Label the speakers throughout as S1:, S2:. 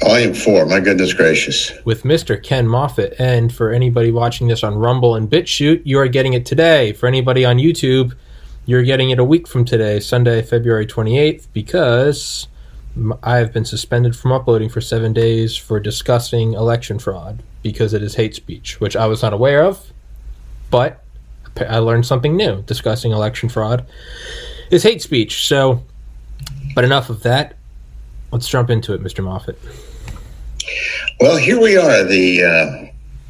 S1: Oh, Volume four. My goodness gracious.
S2: with Mr. Ken Moffett. And for anybody watching this on Rumble and BitChute, you are getting it today. For anybody on YouTube, you're getting it a week from today, Sunday, February 28th, because I have been suspended from uploading for seven days for discussing election fraud because it is hate speech, which I was not aware of. But I learned something new. Discussing election fraud is hate speech. So, but enough of that. Let's jump into it, Mr. Moffett.
S1: Well, here we are, the uh,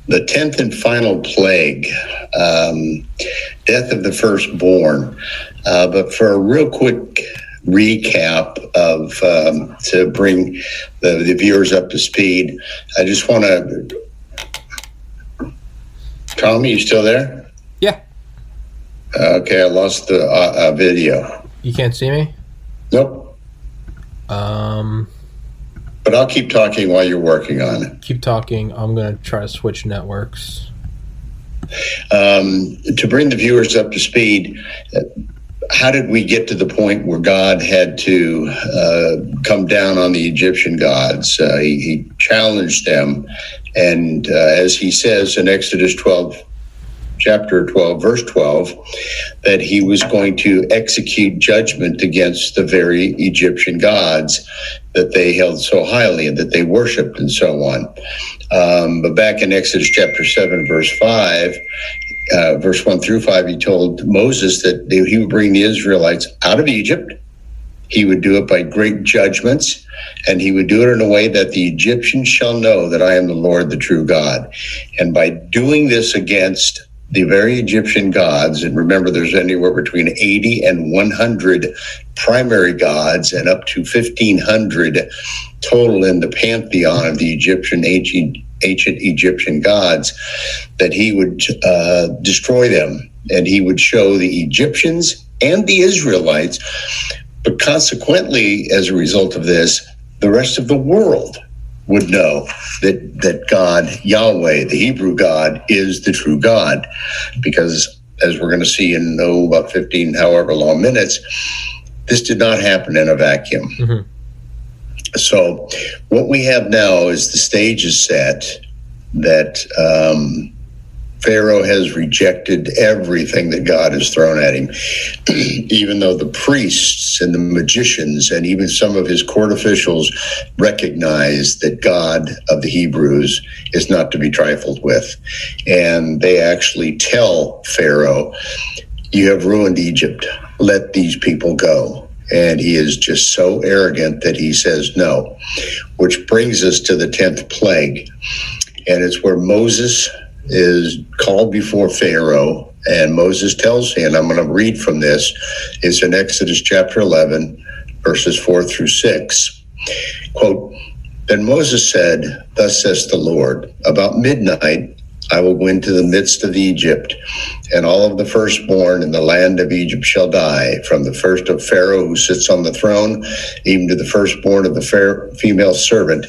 S1: the tenth and final plague, um, death of the firstborn. Uh, but for a real quick recap of um, to bring the, the viewers up to speed, I just want to. Tommy, you still there?
S2: Yeah.
S1: Okay, I lost the uh, uh, video.
S2: You can't see me?
S1: Nope.
S2: Um,
S1: But I'll keep talking while you're working on it.
S2: keep talking. I'm going to try to switch networks.
S1: um, to bring the viewers up to speed, how did we get to the point where God had to uh, come down on the Egyptian gods? Uh, he, he challenged them, and uh, as he says in Exodus 12, chapter 12, verse 12, that he was going to execute judgment against the very Egyptian gods that they held so highly and that they worshiped and so on. Um, but back in Exodus chapter 7, verse 5, uh, verse 1 through 5, he told Moses that he would bring the Israelites out of Egypt. He would do it by great judgments, and he would do it in a way that the Egyptians shall know that I am the Lord, the true God. And by doing this against the very Egyptian gods, and remember there's anywhere between 80 and 100 primary gods and up to 1,500 total in the pantheon of the Egyptian ancient, ancient Egyptian gods, that he would uh, destroy them and he would show the Egyptians and the Israelites. But consequently, as a result of this, the rest of the world would know that that God, Yahweh, the Hebrew God, is the true God, because as we're going to see in oh, about fifteen, however long minutes, this did not happen in a vacuum.
S2: Mhm.
S1: So, what we have now is the stage is set that um, Pharaoh has rejected everything that God has thrown at him, even though the priests and the magicians and even some of his court officials recognize that God of the Hebrews is not to be trifled with. And they actually tell Pharaoh, You have ruined Egypt. Let these people go. And he is just so arrogant that he says no, which brings us to the 10th plague. And it's where Moses is called before Pharaoh, and Moses tells him, I'm going to read from this, it's in Exodus chapter 11, verses 4 through 6. Quote, Then Moses said, Thus says the Lord, about midnight I will go into the midst of Egypt, and all of the firstborn in the land of Egypt shall die, from the first of Pharaoh who sits on the throne, even to the firstborn of the female servant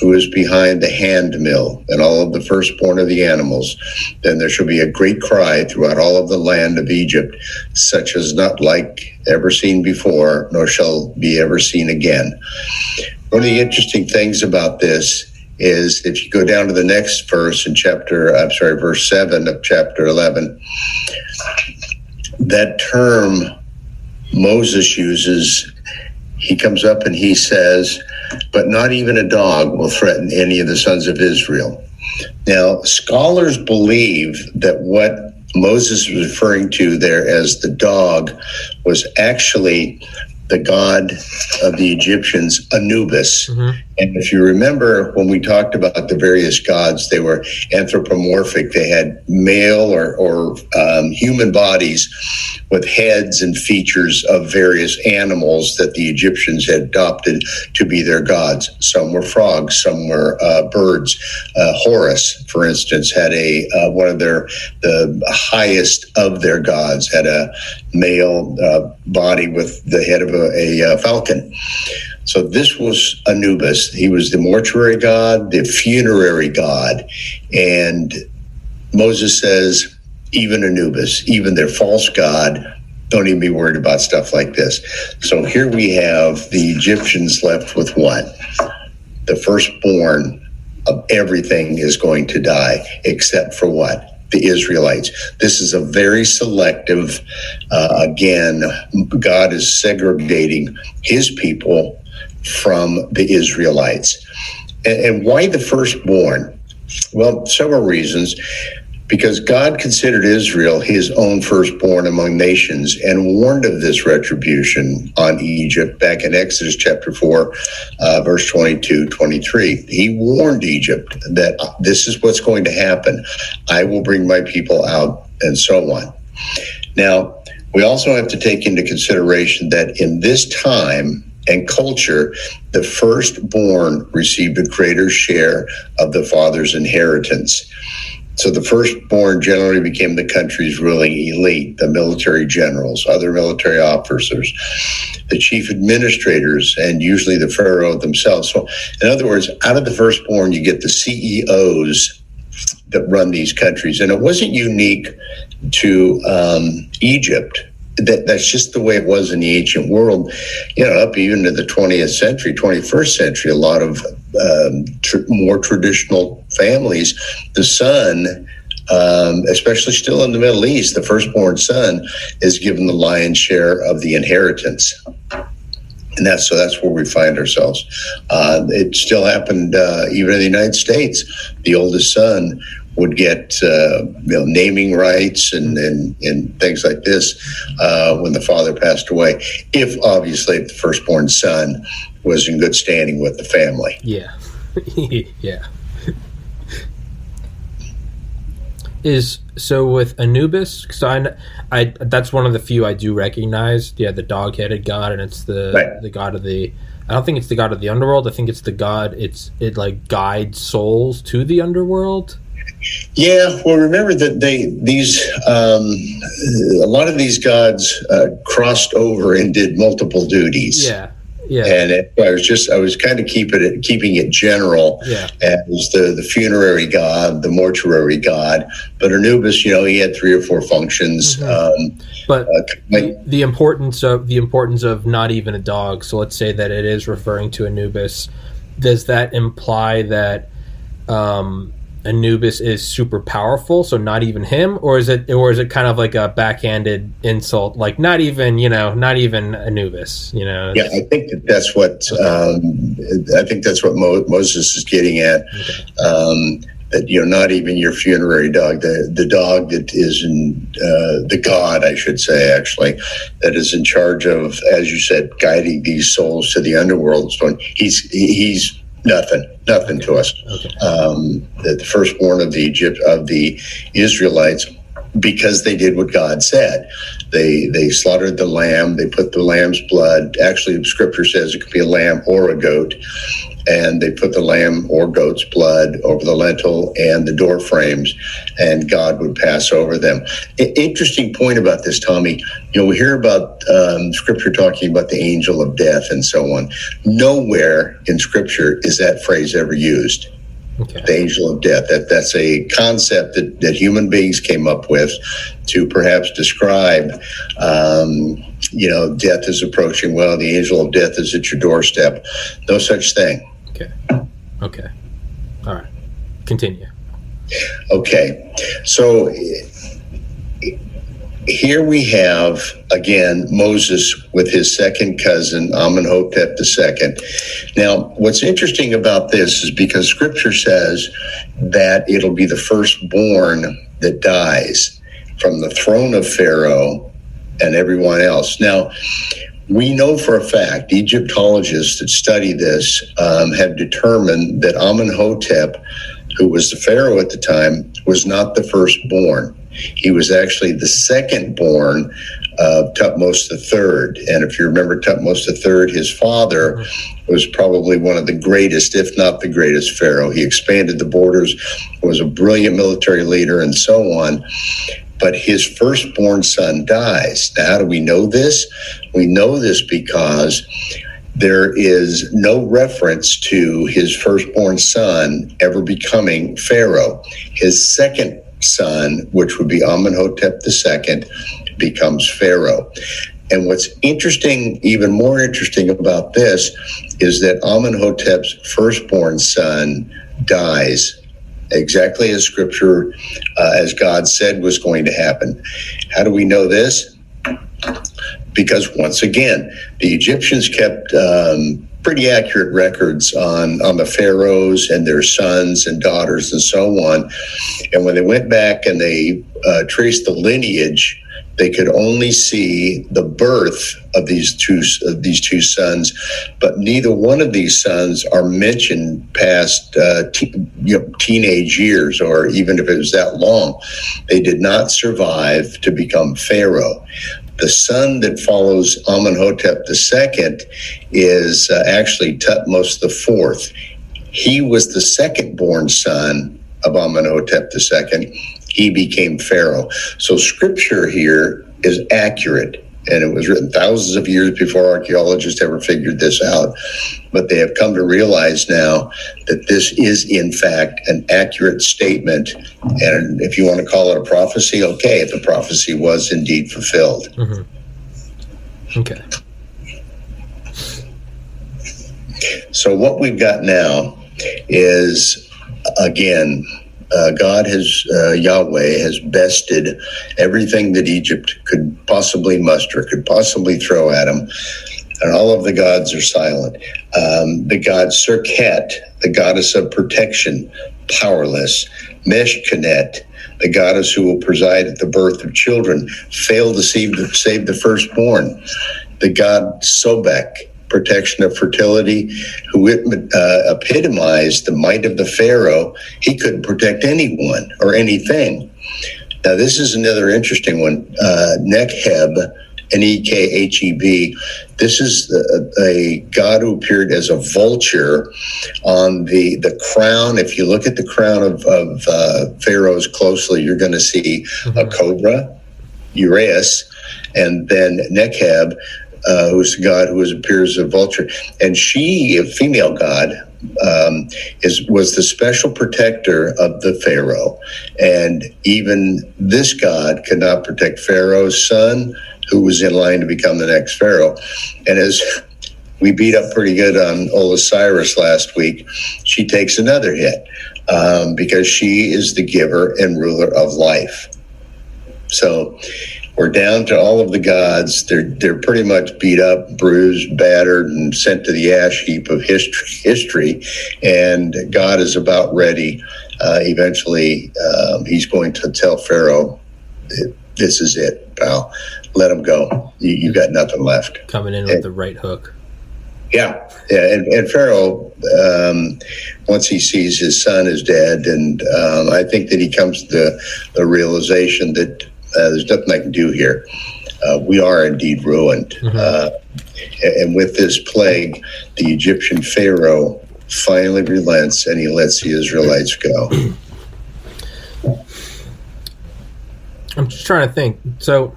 S1: who is behind the hand mill, and all of the firstborn of the animals. Then there shall be a great cry throughout all of the land of Egypt, such as not like ever seen before, nor shall be ever seen again. One of the interesting things about this is if you go down to the next verse in chapter, I'm sorry, verse 7 of chapter 11, that term Moses uses, he comes up and he says, but not even a dog will threaten any of the sons of Israel. Now, scholars believe that what Moses was referring to there as the dog was actually the god of the Egyptians, Anubis.
S2: Mhm.
S1: And if you remember when we talked about the various gods, they were anthropomorphic. They had male or, or um, human bodies with heads and features of various animals that the Egyptians had adopted to be their gods. Some were frogs, some were uh, birds. Uh, Horus, for instance, had a uh, one of their the highest of their gods had a male uh, body with the head of a, a uh, falcon. So this was Anubis. He was the mortuary god, the funerary god. And Moses says, even Anubis, even their false god, don't even be worried about stuff like this. So here we have the Egyptians left with what? The firstborn of everything is going to die, except for what? the Israelites. This is a very selective, uh, again, God is segregating his people from the Israelites. And, and why the firstborn? Well, several reasons. Because God considered Israel his own firstborn among nations and warned of this retribution on Egypt back in Exodus chapter 4, uh, verse 22 23. He warned Egypt that this is what's going to happen. I will bring my people out, and so on. Now, we also have to take into consideration that in this time, and culture, the firstborn received a greater share of the father's inheritance. So the firstborn generally became the country's ruling elite, the military generals, other military officers, the chief administrators, and usually the pharaoh themselves. So, in other words, out of the firstborn, you get the CEOs that run these countries. And it wasn't unique to um, Egypt that that's just the way it was in the ancient world. You know, up even to the 20th century, 21st century, a lot of um, tr- more traditional families, the son, um, especially still in the Middle East, the firstborn son is given the lion's share of the inheritance. And that's so. That's where we find ourselves. Uh, it still happened uh, even in the United States. The oldest son would get uh, you know, naming rights and, and, and things like this uh, when the father passed away, if obviously the firstborn son was in good standing with the family.
S2: Yeah. yeah. Is so with Anubis, because I, I that's one of the few I do recognize. Yeah, the dog-headed god, and it's the right. the god of the. I don't think it's the god of the underworld. I think it's the god. It's it like guides souls to the underworld.
S1: Yeah, well, remember that they these um, a lot of these gods uh, crossed over and did multiple duties.
S2: Yeah, yeah.
S1: And it, I was just I was kind of keeping it keeping it general
S2: yeah.
S1: as the the funerary god, the mortuary god. But Anubis, you know, he had three or four functions. Mm-hmm. Um,
S2: but uh, the, the importance of the importance of not even a dog. So let's say that it is referring to Anubis. Does that imply that? Um, Anubis is super powerful, so not even him, or is it, or is it kind of like a backhanded insult, like not even, you know, not even Anubis, you know?
S1: Yeah, I think that that's what um, I think that's what Mo- Moses is getting at. Okay. Um, that you know, not even your funerary dog, the the dog that is in uh, the god, I should say, actually, that is in charge of, as you said, guiding these souls to the underworld. So he's he's Nothing, nothing to us. Um, the, the firstborn of the Egypt of the Israelites, because they did what God said. They they slaughtered the lamb. They put the lamb's blood. Actually, Scripture says it could be a lamb or a goat and they put the lamb or goat's blood over the lintel and the door frames, and God would pass over them. I- interesting point about this, Tommy. You know, we hear about um, Scripture talking about the angel of death and so on. Nowhere in Scripture is that phrase ever used. Okay. The angel of death. That that's a concept that, that human beings came up with to perhaps describe um, you know, death is approaching. Well, the angel of death is at your doorstep. No such thing.
S2: Okay. Okay. All right. Continue.
S1: Okay. So here we have again Moses with his second cousin Amenhotep II. Now, what's interesting about this is because Scripture says that it'll be the firstborn that dies from the throne of Pharaoh and everyone else. Now, we know for a fact, Egyptologists that study this um, have determined that Amenhotep, who was the pharaoh at the time, was not the firstborn. He was actually the second born of Tutmosis III. And if you remember Tutmosis III, his father was probably one of the greatest, if not the greatest pharaoh. He expanded the borders, was a brilliant military leader, and so on. But his firstborn son dies. Now, how do we know this? We know this because there is no reference to his firstborn son ever becoming Pharaoh. His second son, which would be Amenhotep II, becomes Pharaoh. And what's interesting, even more interesting about this, is that Amenhotep's firstborn son dies exactly as scripture, uh, as God said was going to happen. How do we know this? Because once again, the Egyptians kept um, pretty accurate records on on the pharaohs and their sons and daughters and so on. And when they went back and they uh, traced the lineage, they could only see the birth of these two of these two sons, but neither one of these sons are mentioned past uh, te- you know, teenage years, or even if it was that long. They did not survive to become pharaoh. The son that follows Amenhotep II is uh, actually Tutmosis IV. He was the second born son of Amenhotep II. He became Pharaoh. So scripture here is accurate. And it was written thousands of years before archaeologists ever figured this out. But they have come to realize now that this is, in fact, an accurate statement. And if you want to call it a prophecy, okay, the prophecy was indeed fulfilled.
S2: Mm-hmm. Okay.
S1: So, what we've got now is, again, uh, God has, uh, Yahweh has bested everything that Egypt could possibly muster, could possibly throw at him. And all of the gods are silent. Um, the god Serket, the goddess of protection, powerless. Meskhenet, the goddess who will preside at the birth of children, failed to save the, save the firstborn. The god Sobek, protection of fertility, who uh, epitomized the might of the Pharaoh. He couldn't protect anyone or anything. Now, this is another interesting one. Uh, Nekheb, N E K H E B. This is a, a, god who appeared as a vulture on the the crown. If you look at the crown of, of uh, pharaohs closely, you're going to see mm-hmm. a cobra, Uraeus, and then Nekheb, uh, who's the god who appears as a vulture, and she, a female god, um, is was the special protector of the pharaoh, and even this god could not protect Pharaoh's son, who was in line to become the next pharaoh, and as we beat up pretty good on Osiris last week, she takes another hit um, because she is the giver and ruler of life. So we're down to all of the gods. They're they're pretty much beat up, bruised, battered, and sent to the ash heap of history. history. And God is about ready. Uh, eventually, um, he's going to tell Pharaoh, "This is it, pal. Let him go. You, you got nothing left."
S2: Coming in with the right hook.
S1: Yeah, yeah, and, and Pharaoh, um, once he sees his son is dead, and um, I think that he comes to the, the realization that uh, there's nothing I can do here. Uh, we are indeed ruined. Mm-hmm. Uh, and with this plague, the Egyptian Pharaoh finally relents and he lets the Israelites go.
S2: I'm just trying to think. So,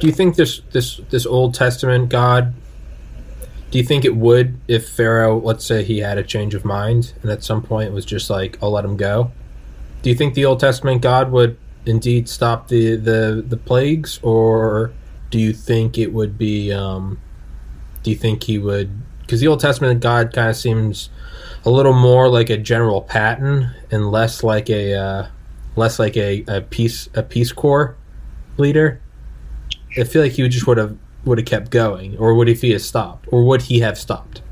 S2: do you think this this this Old Testament God? Do you think it would if Pharaoh, let's say, he had a change of mind and at some point was just like, "I'll let him go"? Do you think the Old Testament God would indeed stop the the, the plagues, or do you think it would be? Um, do you think he would? Because the Old Testament God kind of seems a little more like a general Patton and less like a uh, less like a, a peace a peace corps leader. I feel like he just would have would have kept going, or would if he have stopped, or would he have stopped?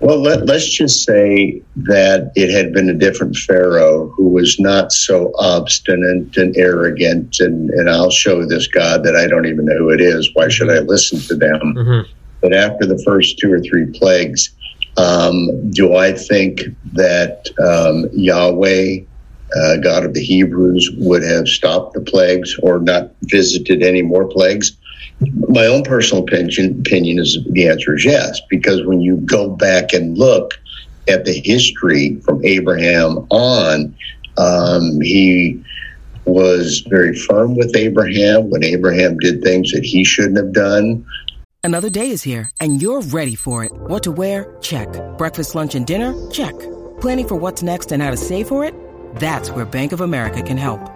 S1: Well, let, us just say that it had been a different Pharaoh who was not so obstinate and arrogant, and, and I'll show this God that I don't even know who it is. Why should I listen to them? Mm-hmm. But after the first two or three plagues, um, do I think that um, Yahweh, uh, God of the Hebrews, would have stopped the plagues or not visited any more plagues? My own personal opinion, opinion is the answer is yes, because when you go back and look at the history from Abraham on, um, he was very firm with Abraham when Abraham did things that he shouldn't have done.
S3: Another day is here, and you're ready for it. What to wear? Check. Breakfast, lunch, and dinner? Check. Planning for what's next and how to save for it? That's where Bank of America can help.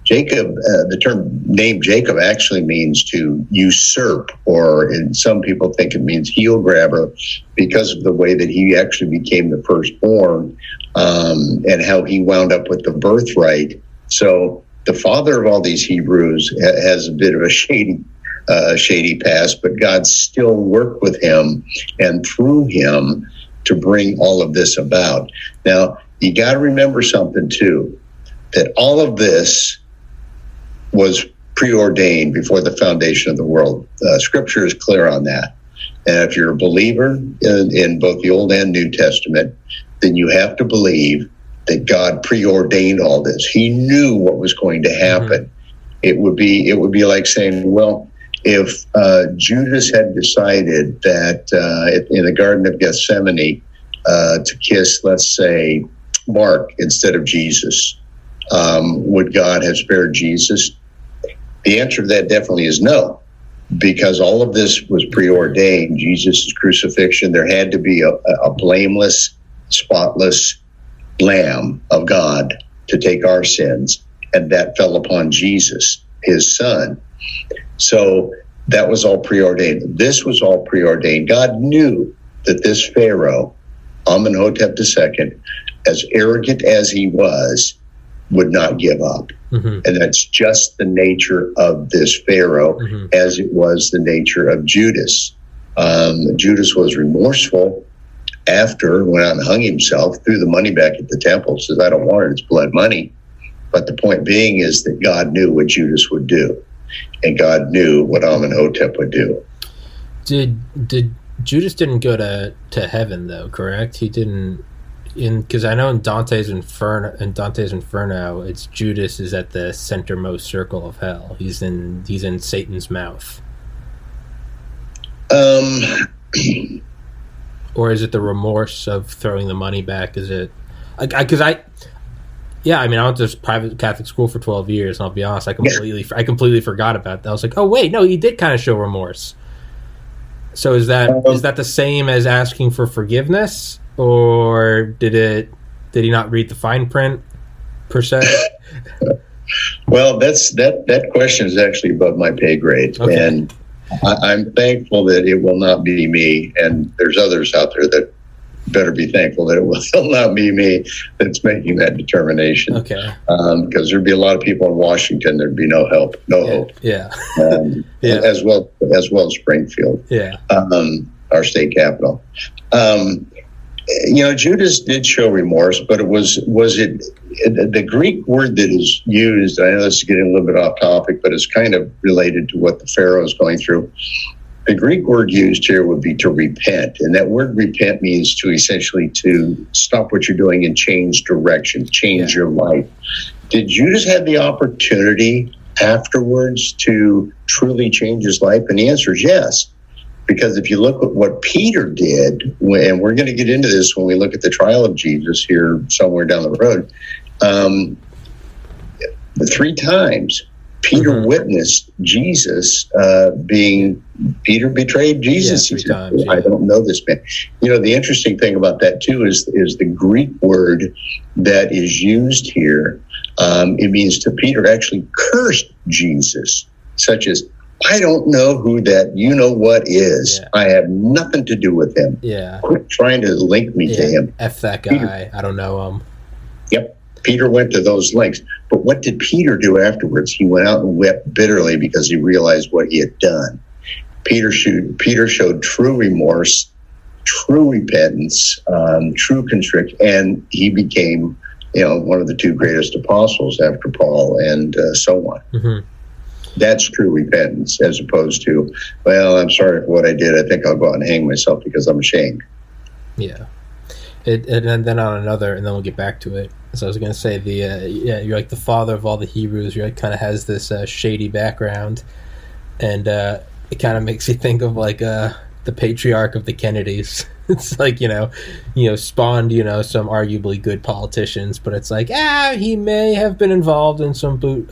S1: Jacob, uh, the term name Jacob actually means to usurp, or in some people think it means heel grabber, because of the way that he actually became the firstborn um, and how he wound up with the birthright. So the father of all these Hebrews ha- has a bit of a shady uh, shady past, but God still worked with him and through him to bring all of this about. Now, you got to remember something too that all of this was preordained before the foundation of the world. Uh, scripture is clear on that. And if you're a believer in, in both the Old and New Testament, then you have to believe that God preordained all this. He knew what was going to happen. Mm-hmm. It would be it would be like saying, well, if uh, Judas had decided that uh, in the Garden of Gethsemane uh, to kiss, let's say, Mark instead of Jesus, um, would God have spared Jesus? The answer to that definitely is no, because all of this was preordained. Jesus' crucifixion, there had to be a, a blameless, spotless Lamb of God to take our sins, and that fell upon Jesus, his son. So that was all preordained. This was all preordained. God knew that this Pharaoh, Amenhotep II, as arrogant as he was, would not give up. Mm-hmm. And that's just the nature of this Pharaoh, mm-hmm. as it was the nature of Judas. Um, Judas was remorseful after went out and hung himself, threw the money back at the temple, says, I don't want it, it's blood money. But the point being is that God knew what Judas would do and God knew what Amenhotep would do.
S2: Did did Judas didn't go to to heaven though? Correct? He didn't. In because I know in Dante's Inferno, in Dante's Inferno, it's Judas is at the centermost circle of hell. He's in he's in Satan's mouth.
S1: Um.
S2: or is it the remorse of throwing the money back? Is it because I, I, yeah, I mean, I went to private Catholic school for twelve years, and I'll be honest, I completely, I completely forgot about that. I was like, oh wait, no, he did kind of show remorse. So is that um, is that the same as asking for forgiveness, or did it did he not read the fine print per se?
S1: well, that's that that question is actually above my pay grade, okay. and I, am thankful that it will not be me. And there's others out there that better be thankful that it will not be me that's making that determination.
S2: Okay.
S1: Um, because there'd be a lot of people in Washington, there'd be no help, no
S2: yeah.
S1: hope.
S2: Yeah.
S1: Um, yeah. As well as well as Springfield.
S2: Yeah.
S1: Um, our state capital. Um, you know, Judas did show remorse, but it was was it the Greek word that is used? I know this is getting a little bit off topic, but it's kind of related to what the Pharaoh is going through. The Greek word used here would be to repent, and that word repent means to essentially to stop what you're doing and change direction, change yeah. your life. Did Judas have the opportunity afterwards to truly change his life? And the answer is yes. Because if you look at what Peter did, and we're going to get into this when we look at the trial of Jesus here somewhere down the road, um, three times Peter
S2: Mhm.
S1: witnessed Jesus uh, being Peter betrayed Jesus.
S2: Yeah,
S1: said,
S2: times,
S1: I don't know this man. You know, the interesting thing about that too is is the Greek word that is used here. Um, it means to Peter actually cursed Jesus, such as I don't know who that you know what is.
S2: Yeah.
S1: I have nothing to do with him.
S2: Yeah.
S1: Quit trying to link me to him.
S2: F that guy. I don't know him.
S1: Yep. Peter went to those lengths. But what did Peter do afterwards? He went out and wept bitterly because he realized what he had done. Peter showed, Peter showed true remorse, true repentance, um, true constriction, and he became, you know, one of the two greatest apostles after Paul and uh, so on.
S2: hmm
S1: That's true repentance, as opposed to, well, I'm sorry for what I did. I think I'll go out and hang myself because I'm ashamed.
S2: Yeah. It, and then- on another, and then we'll get back to it. So I was going to say the uh, yeah, you're like the father of all the Hebrews. You're like kind of has this uh, shady background, and uh, it kind of makes you think of like uh, the patriarch of the Kennedys. it's like you know, you know, spawned you know some arguably good politicians, but it's like ah, he may have been involved in some boot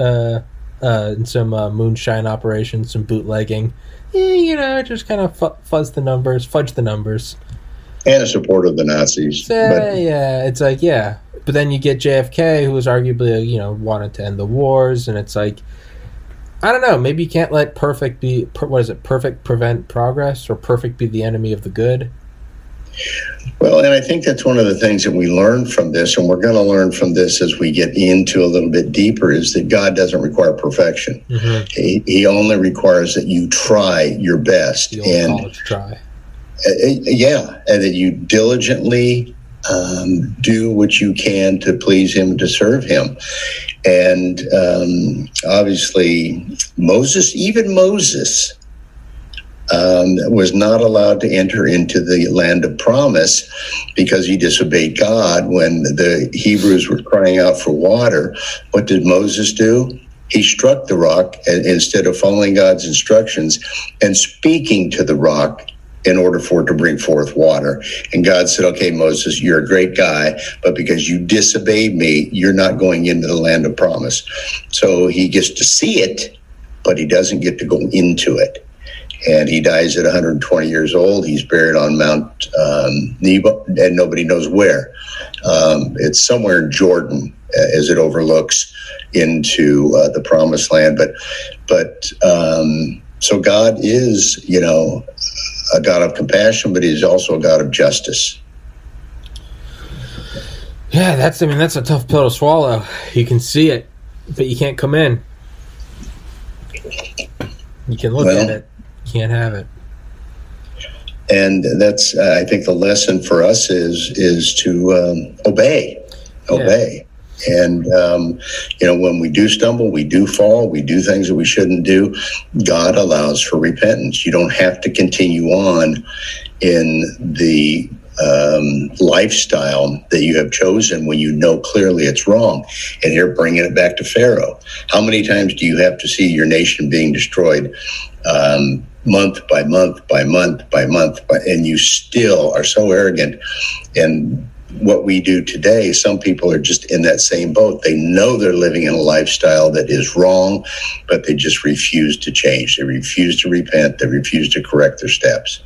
S2: uh, uh, in some uh, moonshine operations, some bootlegging. Eh, you know, just kind of fu- fuzz the numbers, fudge the numbers.
S1: And a supporter of the Nazis.
S2: So,
S1: But
S2: yeah, it's like yeah, but then you get JFK, who was arguably you know wanted to end the wars, and it's like I don't know, maybe you can't let perfect be per, what is it? Perfect prevent progress, or perfect be the enemy of the good.
S1: Well, and I think that's one of the things that we learn from this, and we're going to learn from this as we get into a little bit deeper, is that God doesn't require perfection.
S2: Mm-hmm.
S1: He, he only requires that you try your best, and
S2: try.
S1: uh, yeah, and that you diligently um, do what you can to please Him, to serve Him. And um, obviously, Moses, even Moses, um, was not allowed to enter into the land of promise because he disobeyed God. When the Hebrews were crying out for water, what did Moses do? He struck the rock instead of following God's instructions and speaking to the rock in order for it to bring forth water. And God said, Okay, Moses, you're a great guy, but because you disobeyed me, you're not going into the land of promise. So he gets to see it, but he doesn't get to go into it and he dies at 120 years old. He's buried on Mount um, Nebo, and nobody knows where. Um, it's somewhere in Jordan, uh, as it overlooks into uh, the Promised Land. But, but um, so God is, you know, a God of compassion, but He's also a God of justice.
S2: Yeah, that's I mean that's a tough pill to swallow. You can see it, but you can't come in. You can look
S1: Well-
S2: at it, can't have it.
S1: And that's, uh, I think, the lesson for us is is to um, obey, obey. And um, you know, when we do stumble, we do fall, we do things that we shouldn't do. God allows for repentance. You don't have to continue on in the um, lifestyle that you have chosen when you know clearly it's wrong. And here, bringing it back to Pharaoh, how many times do you have to see your nation being destroyed? Um, month by month by month by month by, and you still are so arrogant. And what we do today some people are just in that same boat. They know they're living in a lifestyle that is wrong but they just refuse to change. They refuse to repent. They refuse to correct their steps.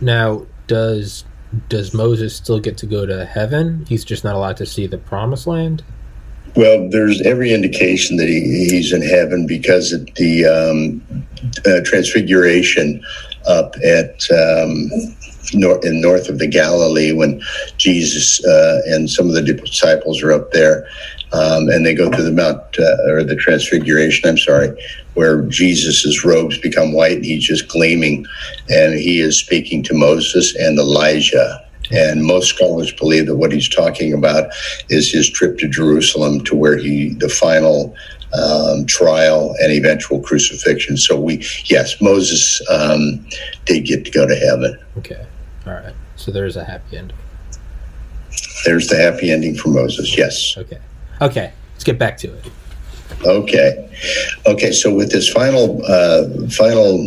S2: Now, does does Moses still get to go to heaven? He's just not allowed to see the promised land.
S1: Well there's every indication that he, he's in heaven because at the um, uh, transfiguration up at um, nor- in north of the Galilee when Jesus uh, and some of the disciples are up there, um, and they go through the Mount uh, or the Transfiguration. I'm sorry, where Jesus's robes become white and he's just gleaming, and he is speaking to Moses and Elijah. And most scholars believe that what he's talking about is his trip to Jerusalem, to where he the final um, trial and eventual crucifixion. So we, yes, Moses um, did get to go to heaven.
S2: Okay, all right. So there's a happy ending.
S1: There's the happy ending for Moses. Yes.
S2: Okay, okay. Let's get back to it.
S1: Okay. Okay. So with this final, uh, final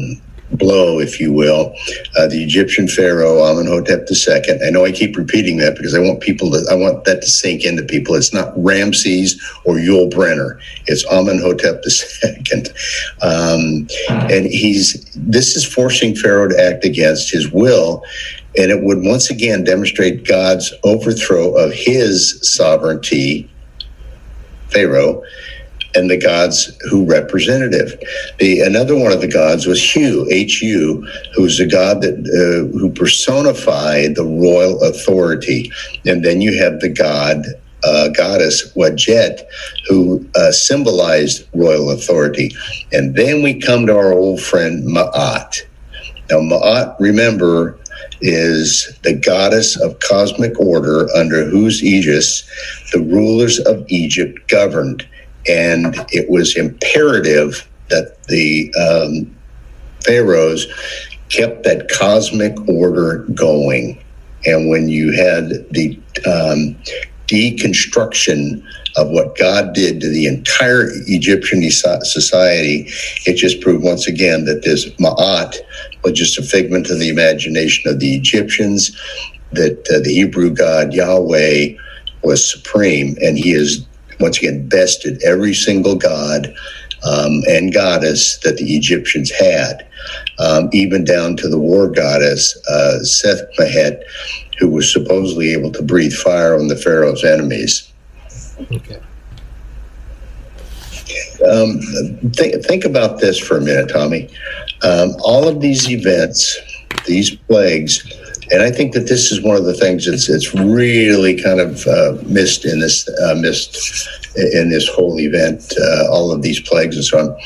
S1: blow, if you will, uh, the Egyptian pharaoh Amenhotep II. I know I keep repeating that because I want people to, I want that to sink into people. It's not Ramses or Yul Brynner. It's Amenhotep II. Um, and he's, this is forcing Pharaoh to act against his will. And it would once again demonstrate God's overthrow of his sovereignty, Pharaoh, and the gods who representative. The another one of the gods was Hu, H-U, who's a god that uh, who personified the royal authority. And then you have the god uh, goddess Wadjet, who uh, symbolized royal authority. And then we come to our old friend Ma'at. Now, Ma'at, remember, is the goddess of cosmic order under whose aegis the rulers of Egypt governed and it was imperative that the um, pharaohs kept that cosmic order going. And when you had the um, deconstruction of what God did to the entire Egyptian society, it just proved once again that this Ma'at was just a figment of the imagination of the Egyptians, that uh, the Hebrew God Yahweh was supreme, and he is once again bested every single god um, and goddess that the Egyptians had, um, even down to the war goddess uh, Sekhmet, who was supposedly able to breathe fire on the pharaoh's enemies. Okay. Um, think, think about this for a minute, Tommy. Um, all of these events, these plagues, and I think that this is one of the things that's it's really kind of uh, missed in this uh, missed in this whole event. Uh, all of these plagues and so on,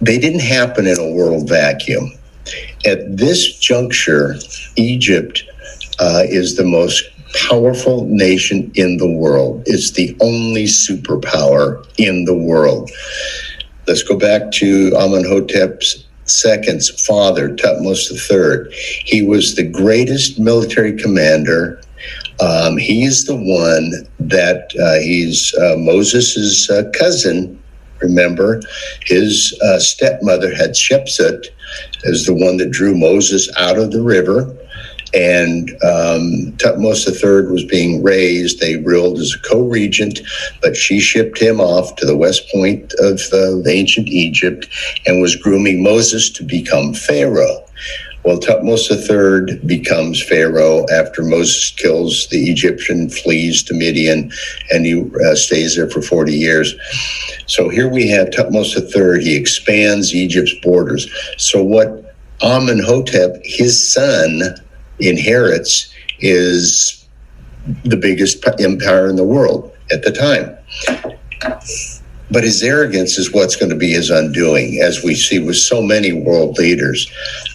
S1: they didn't happen in a world vacuum. At this juncture, Egypt uh, is the most powerful nation in the world. It's the only superpower in the world. Let's go back to Amenhotep's II's father, Tutmosis III. He was the greatest military commander. Um, he is the one that uh, he's uh, Moses' uh, cousin. Remember, his uh, stepmother Hatshepsut is the one that drew Moses out of the river and um, III was being raised. They ruled as a co-regent, but she shipped him off to the west point of uh, ancient Egypt and was grooming Moses to become Pharaoh. Well, Tutmosis III becomes Pharaoh after Moses kills the Egyptian, flees to Midian, and he uh, stays there for 40 years. So here we have Tutmosis III. He expands Egypt's borders. So what Amenhotep, his son, inherits is the biggest empire in the world at the time. But his arrogance is what's going to be his undoing, as we see with so many world leaders.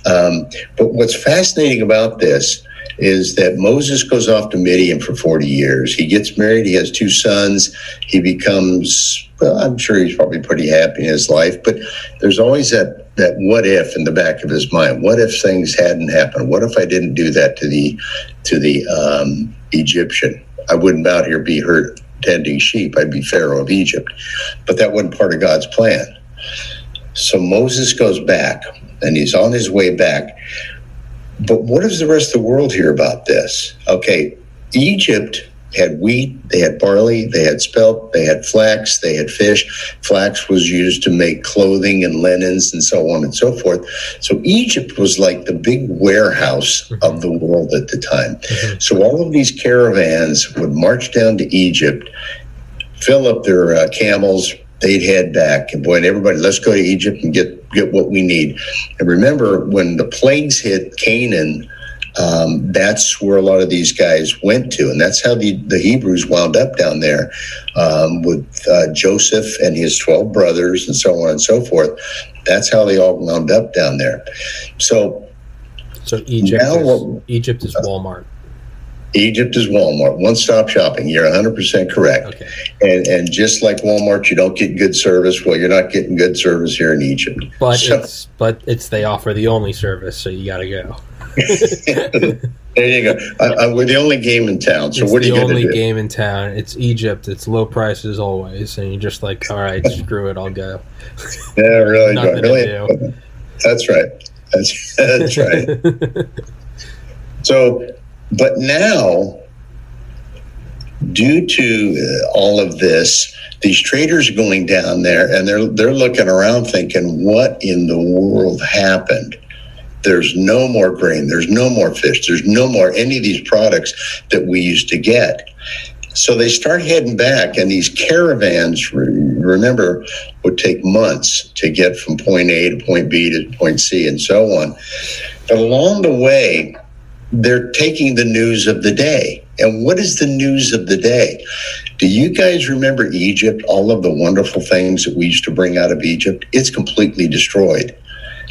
S1: Um, but what's fascinating about this is that Moses goes off to Midian for 40 years. He gets married, he has two sons, he becomes, well, I'm sure he's probably pretty happy in his life, but there's always that, that what if in the back of his mind. What if things hadn't happened? What if I didn't do that to the, to the um, Egyptian? I wouldn't out here be hurt tending sheep. I'd be Pharaoh of Egypt. But that wasn't part of God's plan. So Moses goes back and he's on his way back but what does the rest of the world hear about this? Okay, Egypt had wheat, they had barley, they had spelt, they had flax, they had fish. Flax was used to make clothing and linens and so on and so forth. So Egypt was like the big warehouse of the world at the time. Mm-hmm. So all of these caravans would march down to Egypt, fill up their uh, camels, they'd head back. And boy, and everybody, let's go to Egypt and get get what we need. And remember, when the plagues hit Canaan, um, that's where a lot of these guys went to, and that's how the, the Hebrews wound up down there um, with uh, Joseph and his twelve brothers, and so on and so forth. That's how they all wound up down there. So,
S2: so Egypt, now, is, Egypt is Walmart.
S1: Egypt is Walmart. One stop shopping. You're 100% correct. Okay. And and just like Walmart, you don't get good service. Well, you're not getting good service here in Egypt.
S2: But so, it's but it's they offer the only service, so you got to go.
S1: there you go. I, I, we're the only game in town. So
S2: it's
S1: what are you going to do?
S2: The only game in town. It's Egypt. It's low prices always, and you're just like, all right, screw it, I'll go.
S1: yeah, really. Nothing really. To do. That's right. That's, that's right. so, but now, due to uh, all of this, these traders are going down there and they're they're looking around thinking, what in the world happened? There's no more grain, there's no more fish, there's no more any of these products that we used to get. So they start heading back, and these caravans, remember, would take months to get from point A to point B to point C and so on. But along the way, they're taking the news of the day. And what is the news of the day? Do you guys remember Egypt? All of the wonderful things that we used to bring out of Egypt? It's completely destroyed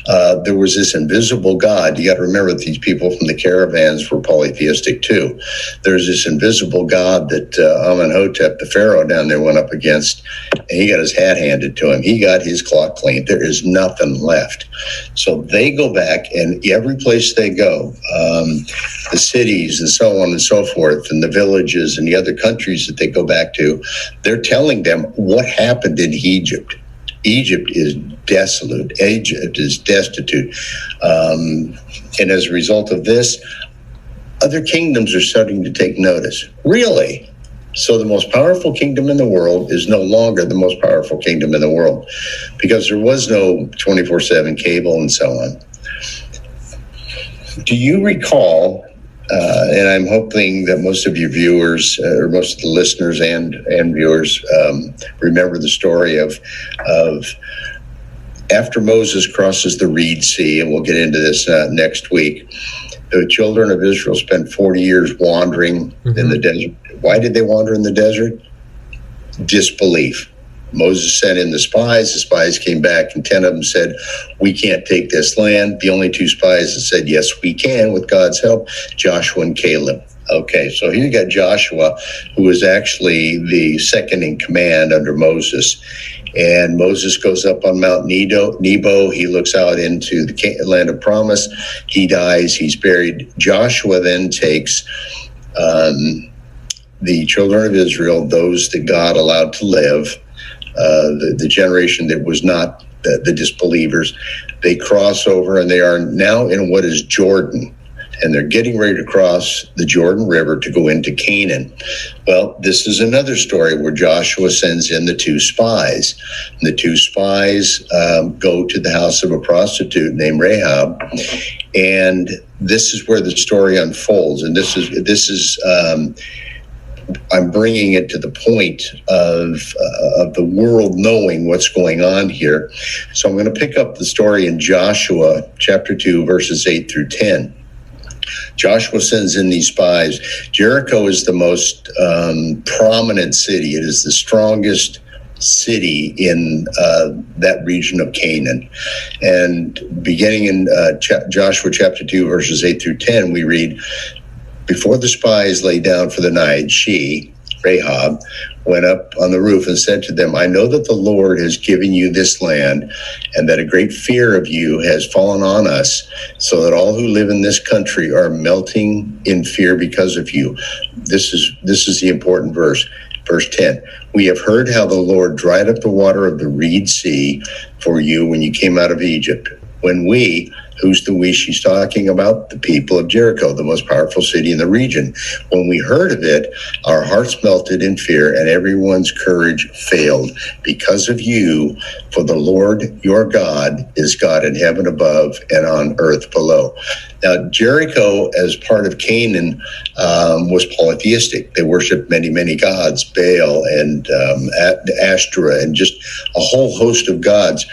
S1: uh, there was this invisible God. You got to remember that these people from the caravans were polytheistic too. There's this invisible God that uh, Amenhotep, the pharaoh down there, went up against, and he got his hat handed to him. He got his clock cleaned. There is nothing left. So they go back, and every place they go, um, the cities and so on and so forth, and the villages and the other countries that they go back to, they're telling them what happened in Egypt Egypt is desolate. Egypt is destitute. Um, and as a result of this, other kingdoms are starting to take notice. Really? So the most powerful kingdom in the world is no longer the most powerful kingdom in the world because there was no 24 7 cable and so on. Do you recall uh, and I'm hoping that most of your viewers, uh, or most of the listeners and and viewers, um, remember the story of of after Moses crosses the Reed Sea, and we'll get into this uh, next week. The children of Israel spent 40 years wandering mm-hmm. in the desert. Why did they wander in the desert? Disbelief. Moses sent in the spies. The spies came back, and 10 of them said, We can't take this land. The only two spies that said, Yes, we can with God's help, Joshua and Caleb. Okay, so here you got Joshua, who was actually the second in command under Moses. And Moses goes up on Mount Nebo. Nebo. He looks out into the land of promise. He dies. He's buried. Joshua then takes um, the children of Israel, those that God allowed to live, the, the generation that was not the, the disbelievers. They cross over and they are now in what is Jordan and they're getting ready to cross the Jordan River to go into Canaan. Well, this is another story where Joshua sends in the two spies. The two spies um, go to the house of a prostitute named Rahab, and this is where the story unfolds. And this is this is. Um, I'm bringing it to the point of, uh, of the world knowing what's going on here. So I'm going to pick up the story in Joshua chapter 2, verses 8 through 10. Joshua sends in these spies. Jericho is the most um, prominent city, it is the strongest city in uh, that region of Canaan. And beginning in uh, Ch- Joshua chapter 2, verses 8 through 10, we read before the spies lay down for the night, she, Rahab, went up on the roof and said to them, I know that the Lord has given you this land, and that a great fear of you has fallen on us, so that all who live in this country are melting in fear because of you. This is this is the important verse. Verse 10 We have heard how the Lord dried up the water of the Reed Sea for you when you came out of Egypt. When we, Who's the we she's talking about? The people of Jericho, the most powerful city in the region. When we heard of it, our hearts melted in fear and everyone's courage failed because of you. For the Lord your God is God in heaven above and on earth below. Now, Jericho, as part of Canaan, um, was polytheistic. They worshiped many, many gods, Baal and um, Ashtoreth, and just a whole host of gods.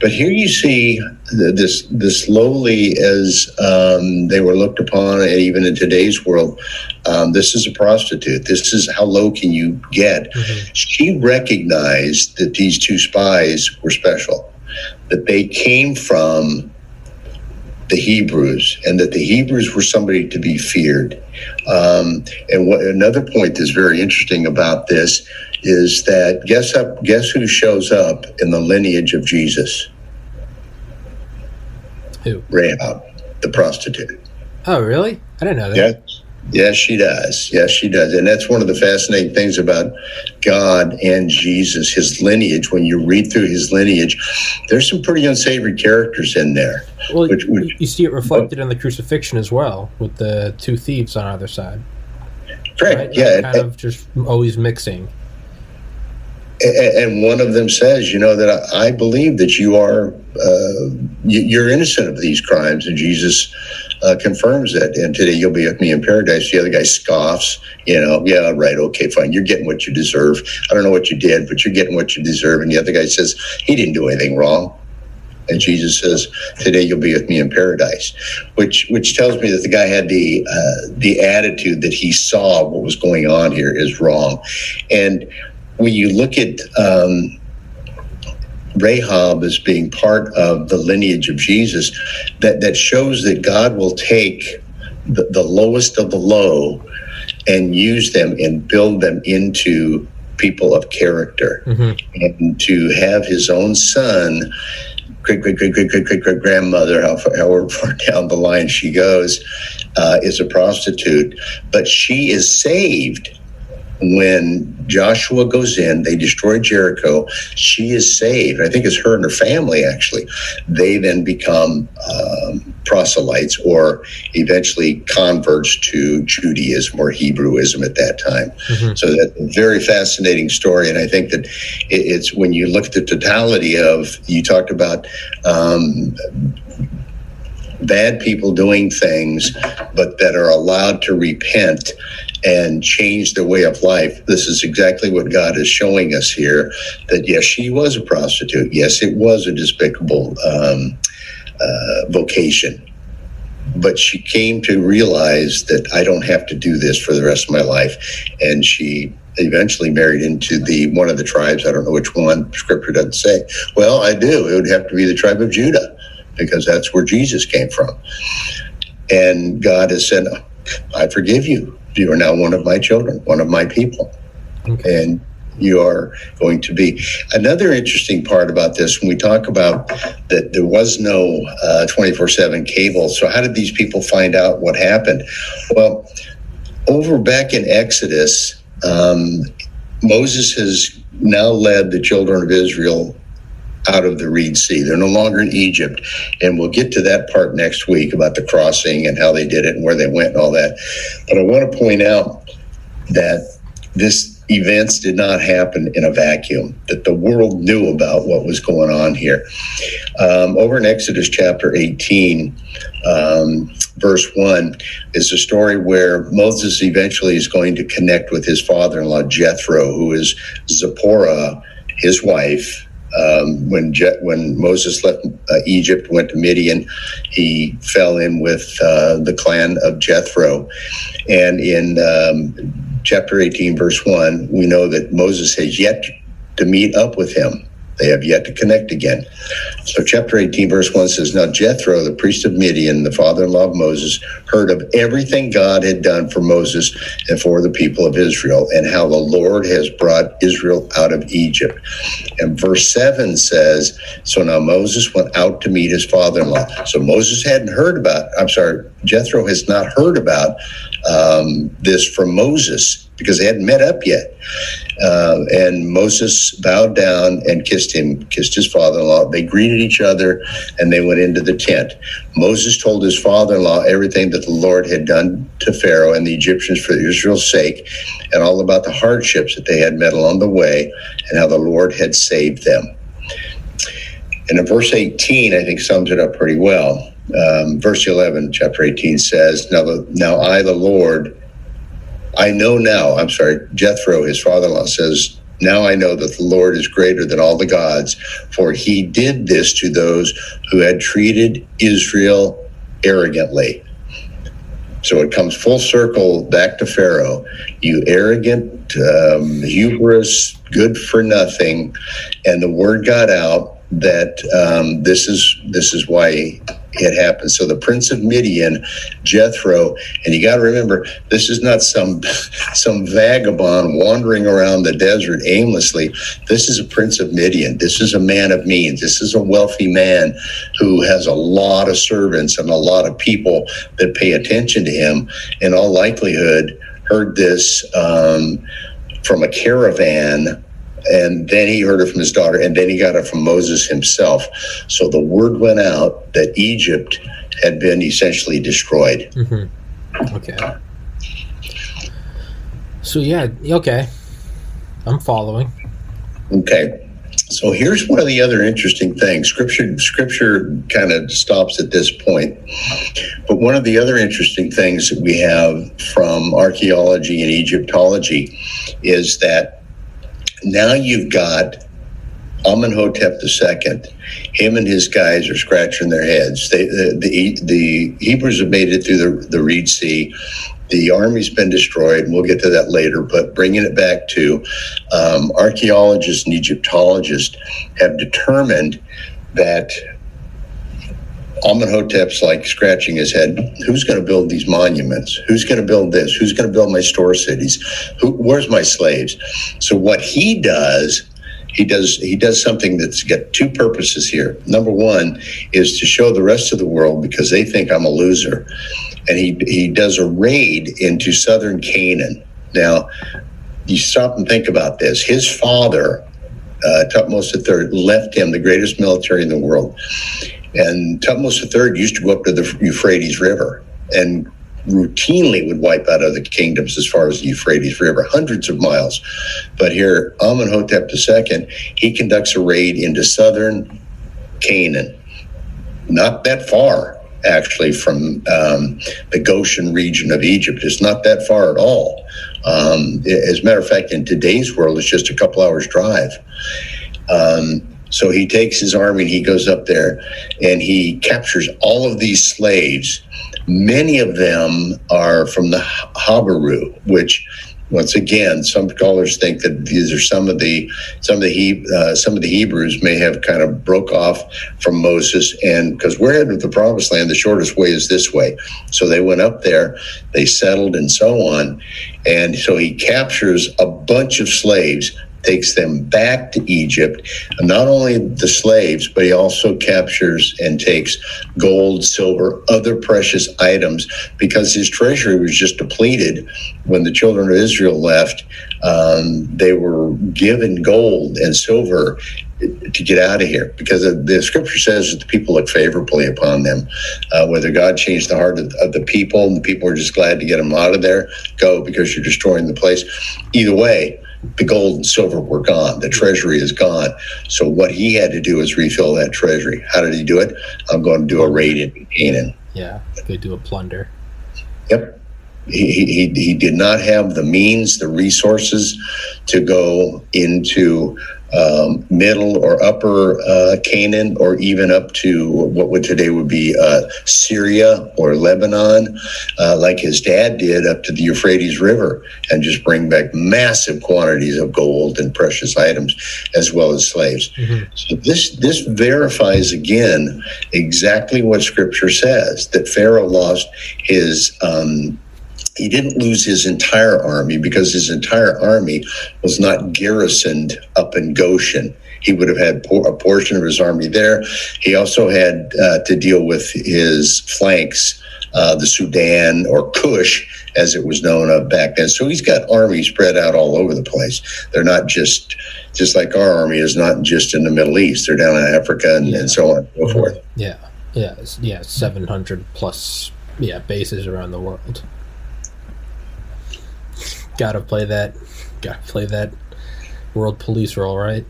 S1: But here you see this this lowly as um, they were looked upon, and even in today's world, um, this is a prostitute. This is how low can you get? Mm-hmm. She recognized that these two spies were special, that they came from the Hebrews, and that the Hebrews were somebody to be feared. Um, and what, another point that's very interesting about this is that guess up, guess who shows up in the lineage of Jesus?
S2: Who?
S1: Rahab, the prostitute.
S2: Oh, really? I didn't know that.
S1: Yeah. Yes, she does. Yes, she does. And that's one of the fascinating things about God and Jesus, his lineage. When you read through his lineage, there's some pretty unsavory characters in there.
S2: Well, which, which, you see it reflected in the crucifixion as well, with the two thieves on either side.
S1: Right. right? Yeah.
S2: Kind and, of just always mixing.
S1: And one of them says, you know, that I believe that you are, uh, you're innocent of these crimes. And Jesus uh, confirms it. And today you'll be with me in paradise. The other guy scoffs, you know, yeah, right, okay, fine. You're getting what you deserve. I don't know what you did, but you're getting what you deserve. And the other guy says, he didn't do anything wrong. And Jesus says, "Today you'll be with me in paradise," which which tells me that the guy had the uh, the attitude that he saw what was going on here is wrong. And when you look at um, Rahab as being part of the lineage of Jesus, that, that shows that God will take the, the lowest of the low and use them and build them into people of character. Mm-hmm. And to have his own son, great, great, great, great, great, great, great grandmother, however far down the line she goes, uh, is a prostitute, but she is saved when Joshua goes in, they destroy Jericho. She is saved. I think it's her and her family, actually. They then become um, proselytes or eventually converts to Judaism or Hebrewism at that time. Mm-hmm. So that's a very fascinating story. And I think that it's when you look at the totality of, you talked about um, bad people doing things, but that are allowed to repent and change their way of life. This is exactly what God is showing us here that yes, she was a prostitute. Yes, it was a despicable um, uh, vocation. But she came to realize that I don't have to do this for the rest of my life. And she eventually married into the one of the tribes. I don't know which one. Scripture doesn't say. Well, I do. It would have to be the tribe of Judah because that's where Jesus came from. And God has said, I forgive you. You are now one of my children, one of my people. Okay. And you are going to be. Another interesting part about this, when we talk about that there was no uh, 24 7 cable, so how did these people find out what happened? Well, over back in Exodus, um, Moses has now led the children of Israel out of the Reed Sea. They're no longer in Egypt. And we'll get to that part next week about the crossing and how they did it and where they went and all that. But I want to point out that this events did not happen in a vacuum, that the world knew about what was going on here. Um, over in Exodus chapter 18, um, verse 1, is a story where Moses eventually is going to connect with his father in law, Jethro, who is Zipporah, his wife, um, when Je- when Moses left uh, Egypt, went to Midian, he fell in with uh, the clan of Jethro, and in um, chapter 18, verse one, we know that Moses has yet to meet up with him. They have yet to connect again. So, chapter 18, verse 1 says Now Jethro, the priest of Midian, the father in law of Moses, heard of everything God had done for Moses and for the people of Israel, and how the Lord has brought Israel out of Egypt. And verse 7 says So now Moses went out to meet his father in law. So, Moses hadn't heard about, I'm sorry, Jethro has not heard about um, this from Moses because they hadn't met up yet. Uh, and Moses bowed down and kissed him, kissed his father in law. They greeted each other and they went into the tent. Moses told his father in law everything that the Lord had done to Pharaoh and the Egyptians for Israel's sake, and all about the hardships that they had met along the way, and how the Lord had saved them. And in verse 18, I think sums it up pretty well. Um, verse 11, chapter 18 says, Now, now I, the Lord, I know now, I'm sorry, Jethro, his father in law, says, Now I know that the Lord is greater than all the gods, for he did this to those who had treated Israel arrogantly. So it comes full circle back to Pharaoh. You arrogant, um, hubris, good for nothing. And the word got out that um, this is this is why it happened. So the prince of Midian, Jethro, and you got to remember, this is not some some vagabond wandering around the desert aimlessly. This is a prince of Midian. This is a man of means. This is a wealthy man who has a lot of servants and a lot of people that pay attention to him. In all likelihood, heard this um, from a caravan and then he heard it from his daughter, and then he got it from Moses himself. So the word went out that Egypt had been essentially destroyed.
S2: Mm-hmm. Okay. So yeah, okay, I'm following.
S1: Okay. So here's one of the other interesting things. Scripture scripture kind of stops at this point. But one of the other interesting things that we have from archaeology and Egyptology is that now you've got Amenhotep II. Him and his guys are scratching their heads. They, the, the, the Hebrews have made it through the, the Reed Sea. The army's been destroyed, and we'll get to that later. But bringing it back to um, archaeologists and Egyptologists have determined that Amenhotep's like scratching his head. Who's going to build these monuments? Who's going to build this? Who's going to build my store cities? Who, where's my slaves? So what he does, he does he does something that's got two purposes here. Number one is to show the rest of the world because they think I'm a loser, and he he does a raid into southern Canaan. Now, you stop and think about this. His father, uh, Thutmose III, left him the greatest military in the world and Thutmose III used to go up to the Euphrates River and routinely would wipe out other kingdoms as far as the Euphrates River, hundreds of miles. But here, Amenhotep II, he conducts a raid into southern Canaan, not that far actually from um, the Goshen region of Egypt. It's not that far at all. Um, as a matter of fact, in today's world, it's just a couple hours drive. Um, so he takes his army and he goes up there and he captures all of these slaves. Many of them are from the Habiru, which once again, some scholars think that these are some of the some of the he, uh, some of the Hebrews may have kind of broke off from Moses, and because we're headed to the Promised Land, the shortest way is this way. So they went up there, they settled, and so on, and so he captures a bunch of slaves takes them back to Egypt. Not only the slaves, but he also captures and takes gold, silver, other precious items because his treasury was just depleted when the children of Israel left. Um, they were given gold and silver to get out of here because the scripture says that the people look favorably upon them. Uh, whether God changed the heart of, of, the people and the people are just glad to get them out of there, go because you're destroying the place. Either way, the gold and silver were gone. The treasury is gone. So what he had to do is refill that treasury. How did he do it? I'm going to do a raid in Canaan.
S2: Yeah, go do a plunder.
S1: Yep. He, he, he did not have the means, the resources to go into um, middle or upper uh, Canaan, or even up to what would today would be uh, Syria or Lebanon, uh, like his dad did up to the Euphrates River, and just bring back massive quantities of gold and precious items, as well as slaves. Mm-hmm. So this this verifies again exactly what Scripture says that Pharaoh lost his um, he didn't lose his entire army because his entire army was not garrisoned up in Goshen. He would have had a portion of his army there. He also had uh, to deal with his flanks, uh, the Sudan or Kush, as it was known of back then. So he's got armies spread out all over the place. They're not just just like our army is not just in the Middle East. They're down in Africa and, yeah. and so on and so forth.
S2: Yeah, yeah, yeah. Seven hundred plus yeah bases around the world. Gotta play that. Gotta play that world police role, right?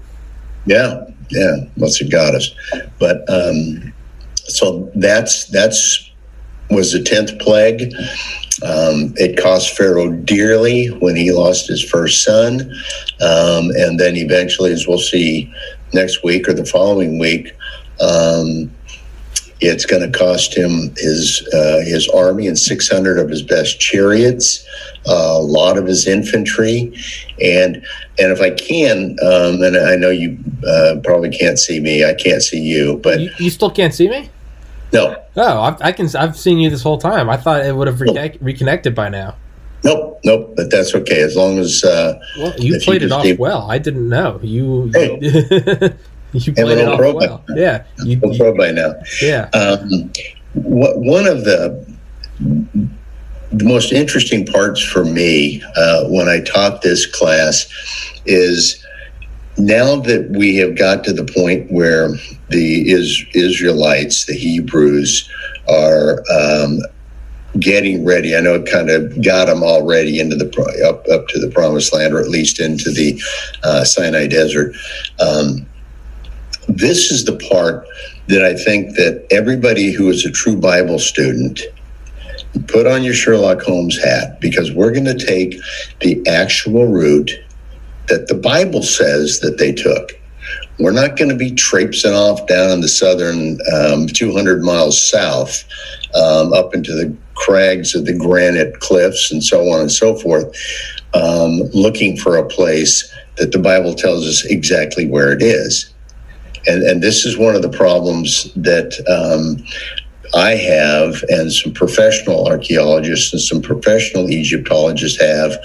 S1: Yeah, yeah. Have got us. But um, so that's that's was the tenth plague. Um, it cost Pharaoh dearly when he lost his first son, um, and then eventually, as we'll see next week or the following week, um, It's going to cost him his uh, his army and 600 of his best chariots, uh, a lot of his infantry, and and if I can, um, and I know you uh, probably can't see me, I can't see you, but
S2: You, you still can't see me?
S1: no,
S2: Oh, I, I can. I've seen you this whole time. I thought it would have reconnect, reconnected by now.
S1: nope, nope. But that's okay as long as uh,
S2: Well, you
S1: If you
S2: played it off well. I didn't know you.
S1: Hey.
S2: you played it off
S1: pro
S2: well.
S1: now.
S2: Yeah, you,
S1: I'm
S2: you-
S1: pro by now.
S2: yeah.
S1: Um, what, one of the the most interesting parts for me uh, when I taught this class is now that we have got to the point where the is, Israelites, the Hebrews, are um, getting ready. I know it kind of got them already into the pro- up up to the promised land, or at least into the uh, Sinai desert. Um, this is the part that I think that everybody who is a true Bible student put on your Sherlock Holmes hat because we're going to take the actual route that the Bible says that they took. We're not going to be traipsing off down in the southern um, 200 miles south um, up into the crags of the granite cliffs and so on and so forth, um, looking for a place that the Bible tells us exactly where it is and and this is one of the problems that um, I have, and some professional archaeologists and some professional Egyptologists have.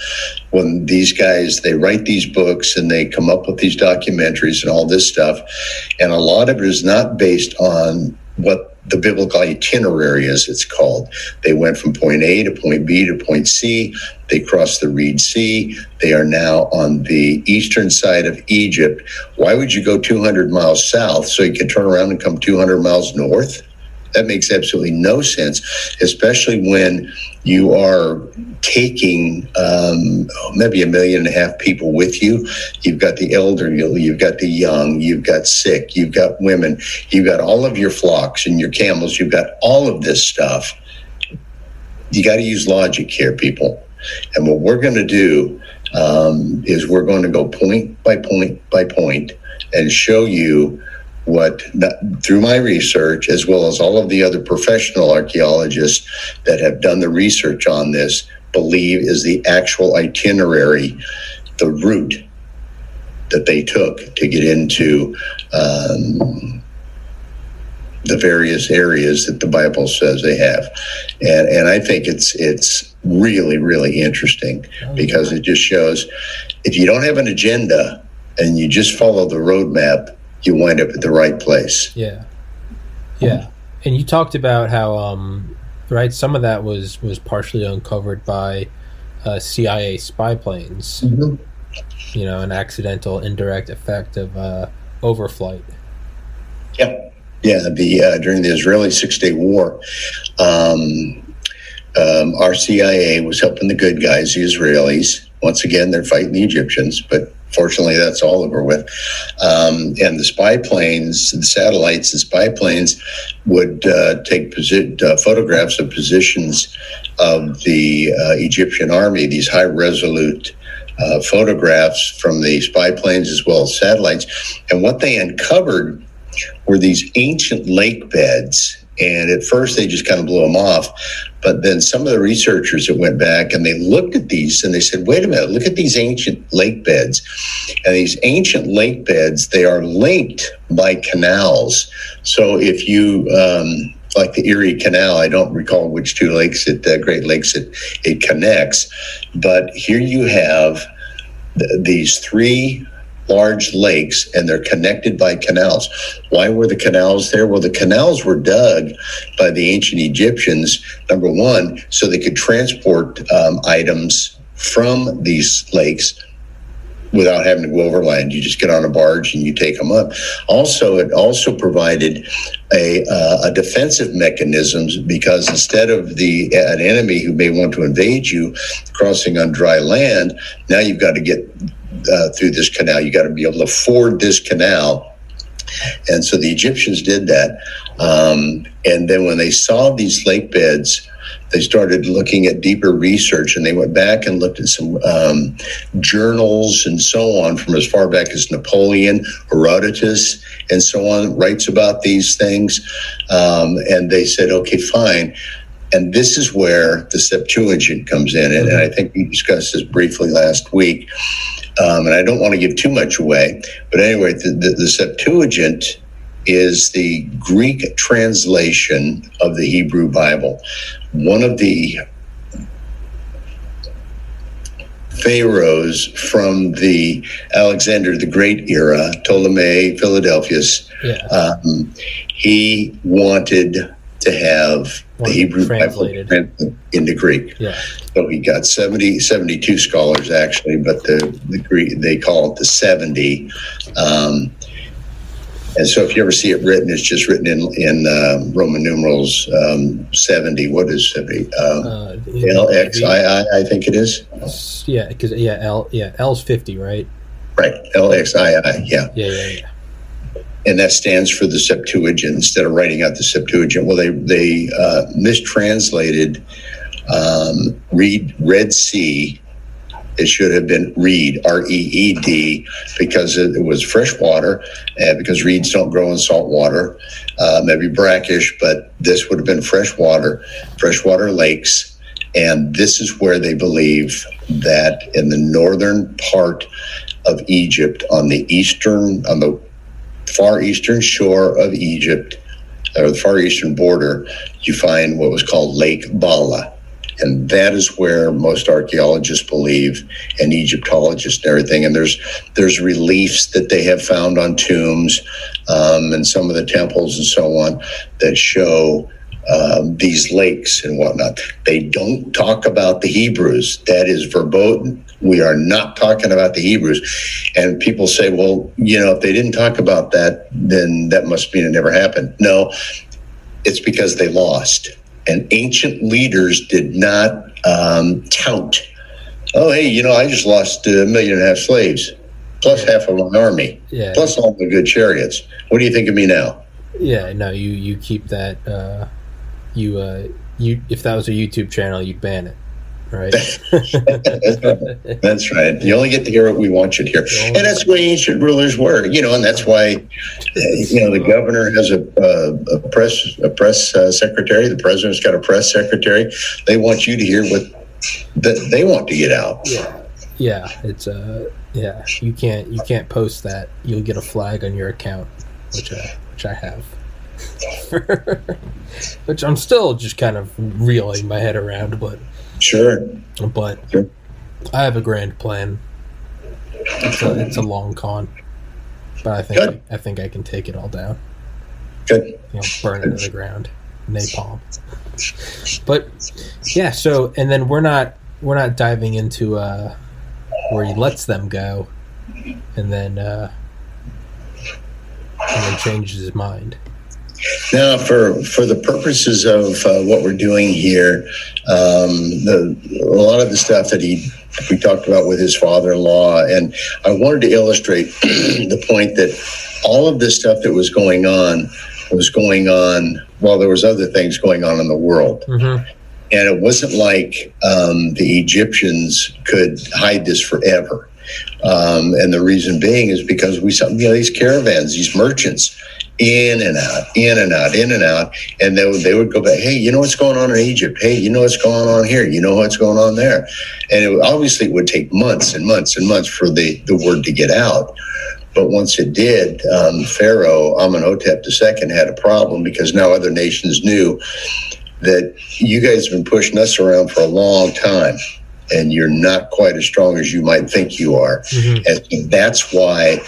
S1: When these guys they write these books and they come up with these documentaries and all this stuff, and a lot of it is not based on what the biblical itinerary is it's called. They went from point a to point b to point c. They crossed the reed sea. They are now on the eastern side of egypt. Why would you go 200 miles south so you can turn around and come 200 miles north that makes absolutely no sense especially when you are taking um, maybe a million and a half people with you. You've got the elderly, you've got the young, you've got sick, you've got women, you've got all of your flocks and your camels, you've got all of this stuff. You got to use logic here, people. And what we're going to do um, is we're going to go point by point by point and show you what through my research as well as all of the other professional archaeologists that have done the research on this believe is the actual itinerary the route that they took to get into um, the various areas that the bible says they have. And and i think it's it's really really interesting because it just shows if you don't have an agenda and you just follow the roadmap you wind up at the right place.
S2: Yeah, yeah. And you talked about how, um, right? Some of that was was partially uncovered by uh, CIA spy planes.
S1: Mm-hmm.
S2: You know, an accidental, indirect effect of uh, overflight.
S1: Yeah, yeah. The uh, during the Israeli Six Day War, um, um, our CIA was helping the good guys, the Israelis. Once again, they're fighting the Egyptians, but fortunately that's all over with. Um, and the spy planes the satellites and spy planes would uh, take posi- uh, photographs of positions of the uh, egyptian army these high resolute uh, photographs from the spy planes as well as satellites. And what they uncovered were these ancient lake beds. And at first they just kind of blew them off but then some of the researchers that went back and they looked at these and they said, wait a minute, look at these ancient lake beds. And these ancient lake beds, they are linked by canals. So if you, um, like the Erie Canal, I don't recall which two lakes, it, uh, Great Lakes, it, it connects. But here you have th- these three large lakes and they're connected by canals. Why were the canals there? Well, the canals were dug by the ancient Egyptians, number one, so they could transport um, items from these lakes without having to go overland. You just get on a barge and you take them up. Also, it also provided a, uh, a defensive mechanisms because instead of the an enemy who may want to invade you crossing on dry land, now you've got to get uh, through this canal. You got to be able to ford this canal. And so the Egyptians did that. Um, and then when they saw these lake beds, they started looking at deeper research and they went back and looked at some um, journals and so on from as far back as Napoleon, Herodotus, and so on, writes about these things. Um, and they said, okay, fine. And this is where the Septuagint comes in. And, and I think we discussed this briefly last week. Um, and I don't want to give too much away. But anyway, the, the, the Septuagint is the Greek translation of the Hebrew Bible. One of the pharaohs from the Alexander the Great era, Ptolemy Philadelphus,
S2: Yeah.
S1: um, he wanted to have the Hebrew
S2: translated.
S1: Bible into Greek.
S2: Yeah.
S1: So he got 70, 72 scholars actually, but the, the Greek, they call it the 70. Um, and so if you ever see it written, it's just written in, in uh, Roman numerals um, 70. What is 70? Um,
S2: Uh,
S1: LXII, I think it is.
S2: Yeah, because yeah, L yeah L's fifty, right?
S1: Right. LXII, yeah.
S2: Yeah, yeah, yeah.
S1: And that stands for the Septuagint instead of writing out the Septuagint. Well, they they uh, mistranslated um, read Red Sea. It should have been reed R E E D because it, was fresh water, and because reeds don't grow in salt water, uh, maybe brackish, but this would have been fresh water, freshwater lakes. And this is where they believe that in the northern part of Egypt, on the eastern, on the far eastern shore of Egypt, or the far eastern border, you find what was called Lake Ballah. And that is where most archaeologists believe, and Egyptologists and everything. And there's there's reliefs that they have found on tombs um, and some of the temples and so on that show um, these lakes and whatnot. They don't talk about the Hebrews. That is verboten. We are not talking about the Hebrews. And people say, well, you know, if they didn't talk about that, then that must mean it never happened. No, it's because they lost. And ancient leaders did not um, tout. Oh, hey, you know, I just lost a million and a half slaves, plus half of my army,
S2: Yeah.
S1: plus all the good chariots. What do you think of me now?
S2: Yeah, no, you you keep that. Uh, you uh, you if that was a YouTube channel, you'd ban it, right?
S1: That's right. You only get to hear what we want you to hear, and that's the way ancient rulers were. You know, and that's why, uh, you know, the governor has a, a, a press a press uh, secretary. The president's got a press secretary. They want you to hear what that they want to get out.
S2: yeah, yeah, it's uh, yeah, you can't you can't post that. You'll get a flag on your account, which I which I have. which I'm still just kind of reeling my head around, but
S1: Sure.
S2: but
S1: Sure.
S2: I have a grand plan. It's a, it's a long con, but I think
S1: Good.
S2: I think I can take it all down.
S1: Good.
S2: You know, burn it to the ground, napalm. But yeah, so and then we're not we're not diving into uh, where he lets them go, and then uh, and then changes his mind.
S1: Now, for for the purposes of uh, what we're doing here, um, the, a lot of the stuff that he we talked about with his father-in-law, and I wanted to illustrate the point that all of this stuff that was going on was going on while there was other things going on in the world.
S2: Mm-hmm.
S1: And it wasn't like um, the Egyptians could hide this forever. Um, and the reason being is because we saw you know these caravans, these merchants, in and out, in and out, in and out, and they would, they would go back. Hey, you know what's going on in Egypt? Hey, you know what's going on here? You know what's going on there? And it, obviously, it would take months and months and months for the the word to get out. But once it did, um, Pharaoh Amenhotep II had a problem because now other nations knew that you guys have been pushing us around for a long time and you're not quite as strong as you might think you are. And that's why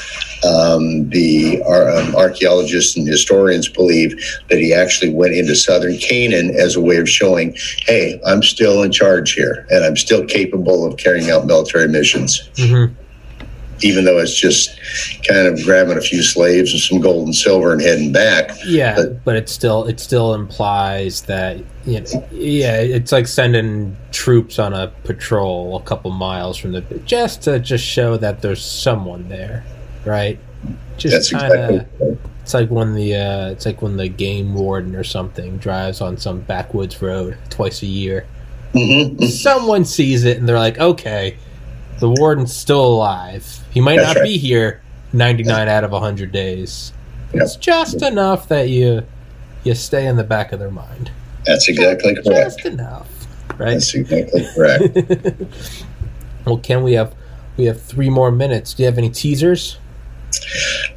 S1: um, the our, um, archaeologists and historians believe that he actually went into southern Canaan as a way of showing, hey, I'm still in charge here and I'm still capable of carrying out military missions.
S2: Mm-hmm.
S1: Even though it's just kind of grabbing a few slaves and some gold and silver and heading back.
S2: Yeah,
S1: But-
S2: but it still it still implies that you know, yeah, it's like sending troops on a patrol a couple miles from the just to just show that there's someone there, right? Just
S1: That's
S2: kind of
S1: exactly
S2: It's like when the uh, it's like when the game warden or something drives on some backwoods road twice a year.
S1: Mm-hmm.
S2: Someone sees it and they're like, "Okay, the warden's still alive. He might
S1: That's
S2: not
S1: right.
S2: be here 99 out of 100 days.
S1: Yep.
S2: It's just enough that you you stay in the back of their mind.
S1: That's exactly correct.
S2: Just enough, right?
S1: That's exactly correct.
S2: Well, can we have we have three more minutes. Do you have any teasers?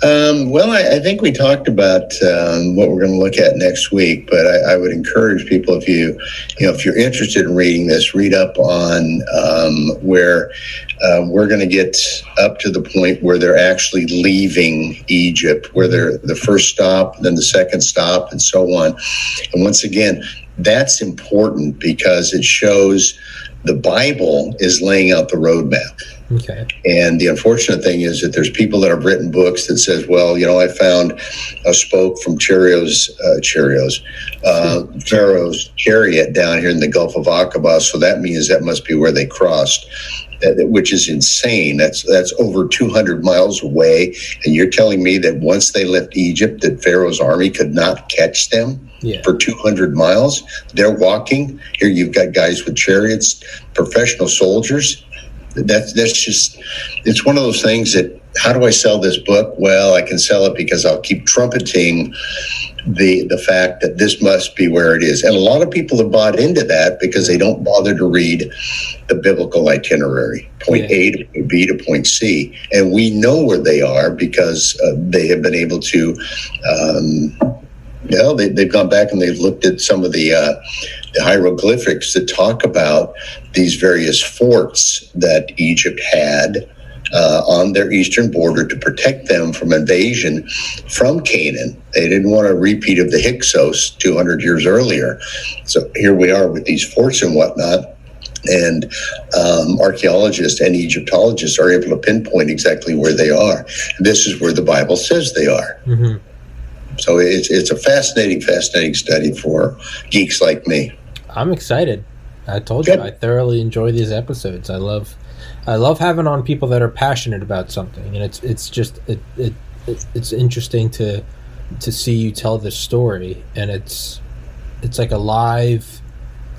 S1: Um, well, I, I think we talked about um, what we're going to look at next week, but I, I would encourage people if you, you know, if you're interested in reading this, read up on um, where uh, we're going to get up to the point where they're actually leaving Egypt, where they're the first stop, then the second stop, and so on. And once again, that's important because it shows the Bible is laying out the roadmap.
S2: Okay.
S1: And the unfortunate thing is that there's people that have written books that says, well, you know, I found a spoke from Cheerios, uh, Cheerios, uh, Pharaoh's chariot down here in the Gulf of Aqaba. So that means that must be where they crossed. That, that- which is insane. That's that's over 200 miles away, and you're telling me that once they left Egypt, that Pharaoh's army could not catch them
S2: Yeah.
S1: for 200 miles. They're walking. Here you've got guys with chariots, professional soldiers. That's that's just it's one of those things that how do I sell this book? Well, I can sell it because I'll keep trumpeting the the fact that this must be where it is. And a lot of people have bought into that because they don't bother to read the biblical itinerary, point
S2: Yeah.
S1: A to point B to point C. And we know where they are because uh, they have been able to um, you know, they, they've gone back and they've looked at some of the, uh, the hieroglyphics that talk about these various forts that Egypt had uh, on their eastern border to protect them from invasion from Canaan. They didn't want a repeat of the Hyksos 200 years earlier. So here we are with these forts and whatnot. And um, archaeologists and Egyptologists are able to pinpoint exactly where they are. This is where the Bible says they are.
S2: hmm
S1: So it's it's a fascinating, fascinating study for geeks like me.
S2: I'm excited. I told you I thoroughly enjoy these episodes. I love I love having on people that are passionate about something, and it's it's just it, it, it it's interesting to to see you tell this story, and it's it's like a live.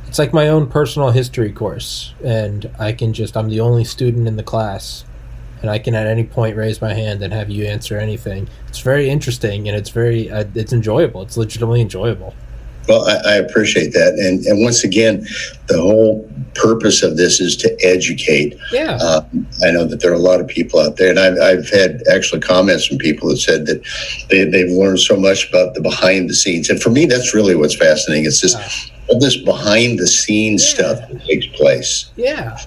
S2: It's like my own personal history course, and I can just I'm the only student in the class, and I can at any point raise my hand and have you answer anything. It's very interesting, and it's very uh, it's enjoyable. It's legitimately enjoyable.
S1: Well, I, I appreciate that, and and once again, the whole purpose of this is to educate.
S2: Yeah.
S1: Um, I know that there are a lot of people out there, and I've, I've had actually comments from people that said that they, they've learned so much about the behind the scenes. And for me, that's really what's fascinating. It's just all this behind the scenes
S2: Yeah.
S1: stuff that takes place.
S2: Yeah.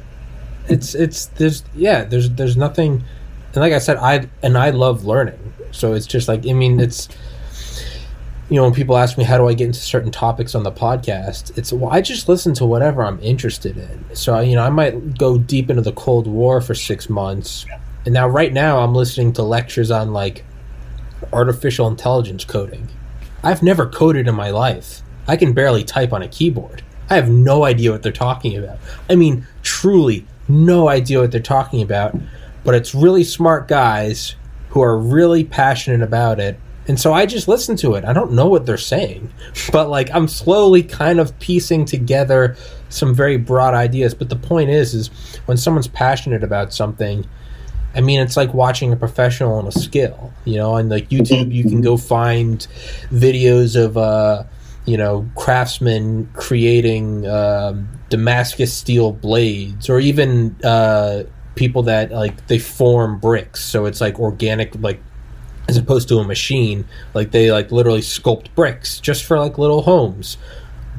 S2: It's it's there's yeah, there's there's nothing and like I said, I and I love learning. So it's just like I mean it's you know, when people ask me how do I get into certain topics on the podcast, it's well, I just listen to whatever I'm interested in. So you know, I might go deep into the Cold War for six months, and now right now I'm listening to lectures on like artificial intelligence coding. I've never coded in my life. I can barely type on a keyboard. I have no idea what they're talking about. I mean, truly, no idea what they're talking about. But it's really smart guys who are really passionate about it. And so I just listen to it. I don't know what they're saying, but like I'm slowly kind of piecing together some very broad ideas. But the point is, is when someone's passionate about something, I mean, it's like watching a professional in a skill. You know, on like YouTube, you can go find videos of, uh, you know, craftsmen creating um, Damascus steel blades, or even uh, people that like they form bricks. So it's like organic, like as opposed to a machine. Like they like literally sculpt bricks just for like little homes.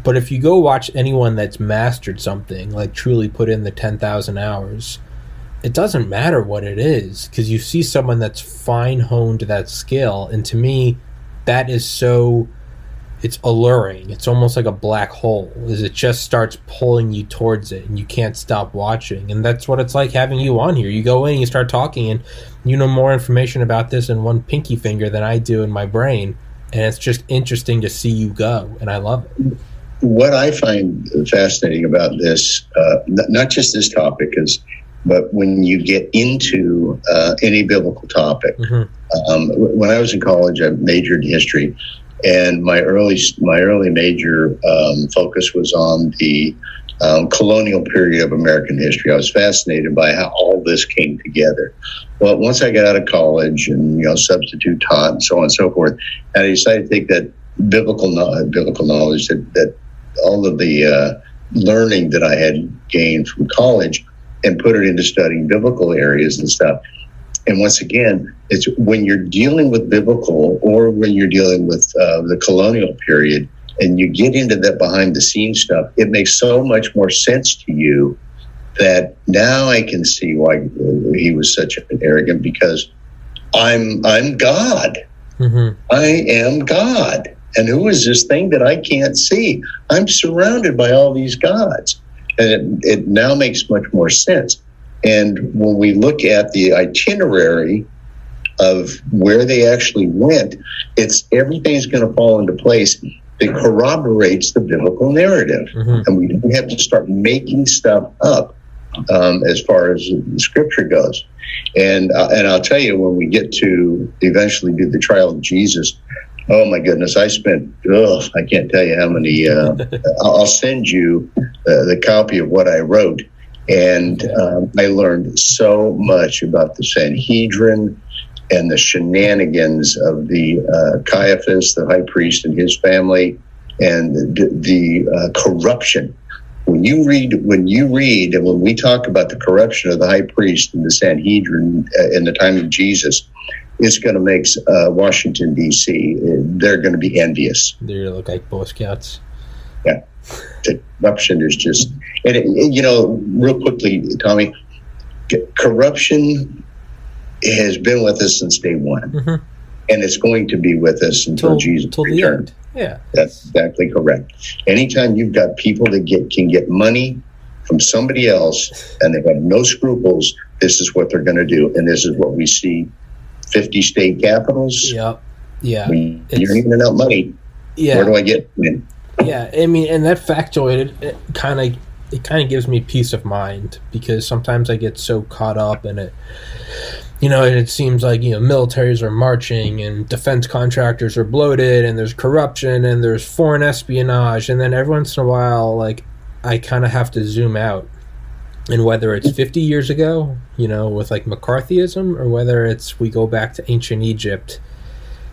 S2: But if you go watch anyone that's mastered something, like truly put in the 10,000 hours, it doesn't matter what it is because you see someone that's fine honed that skill. And to me, that is so. It's alluring. It's almost like a black hole. Is it just starts pulling you towards it, and you can't stop watching. And that's what it's like having you on here. You go in, you start talking, and you know more information about this in one pinky finger than I do in my brain. And it's just interesting to see you go, and I love it.
S1: what I find fascinating about this, uh, not just this topic, is, but when you get into uh, any biblical topic,
S2: Mhm.
S1: Um, when I was in college, I majored in history, and my early my early major um, focus was on the um, colonial period of American history. I was fascinated by how all this came together. Well, once I got out of college and you know substitute taught and so on and so forth, and I decided to take that biblical biblical knowledge that, that all of the uh, learning that I had gained from college and put it into studying biblical areas and stuff. And once again, it's when you're dealing with biblical or when you're dealing with uh, the colonial period and you get into that behind the scenes stuff, it makes so much more sense to you that now I can see why he was such an arrogant because I'm I'm God. Mm-hmm. I am God. And who is this thing that I can't see? I'm surrounded by all these gods. And it, it now makes much more sense. And when we look at the itinerary of where they actually went, it's everything's going to fall into place that corroborates the biblical narrative. Mm-hmm. And we don't have to start making stuff up um, as far as the scripture goes. And uh, and I'll tell you, when we get to eventually do the trial of Jesus, oh my goodness, I spent, ugh, I can't tell you how many. Uh, I'll send you uh, the copy of what I wrote. And um, I learned so much about the Sanhedrin and the shenanigans of the uh, Caiaphas, the high priest, and his family, and the, the uh, corruption when you read when you read and when we talk about the corruption of the high priest and the Sanhedrin uh, in the time of Jesus, it's going to make uh, Washington D.C. They're going to be envious.
S2: They're going to look like Boy Scouts.
S1: Yeah, the corruption is just and it, you know real quickly, Tommy. Corruption has been with us since day one, mm-hmm. and it's going to be with us until, until Jesus returns.
S2: Yeah,
S1: that's exactly correct. Anytime you've got people that get can get money from somebody else and they have got no scruples, this is what they're going to do, and this is what we see. Fifty state capitals.
S2: Yep. Yeah.
S1: When you're handing out money. Yeah. Where do I get? In?
S2: Yeah, I mean, and that factoid it kind of it kind of gives me peace of mind because sometimes I get so caught up in it you know, it seems like, you know, militaries are marching and defense contractors are bloated and there's corruption and there's foreign espionage. And then every once in a while, like, I kind of have to zoom out. And whether it's 50 years ago, you know, with like McCarthyism, or whether it's we go back to ancient Egypt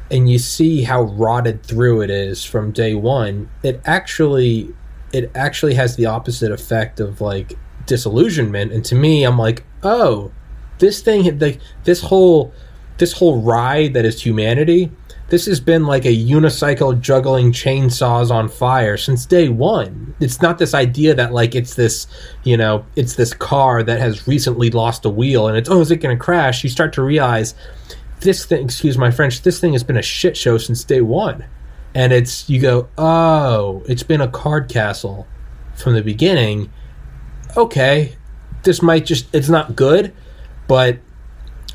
S2: and you see how rotted through it is from day one, it actually it actually has the opposite effect of like disillusionment. And to me, I'm like, oh, this thing the, this whole this whole ride that is humanity this has been like a unicycle juggling chainsaws on fire since day one. It's not this idea that like it's this, you know, it's this car that has recently lost a wheel and it's oh is it going to crash? You start to realize this thing, excuse my French, this thing has been a shit show since day one, and it's you go oh it's been a card castle from the beginning. Okay, this might just it's not good, but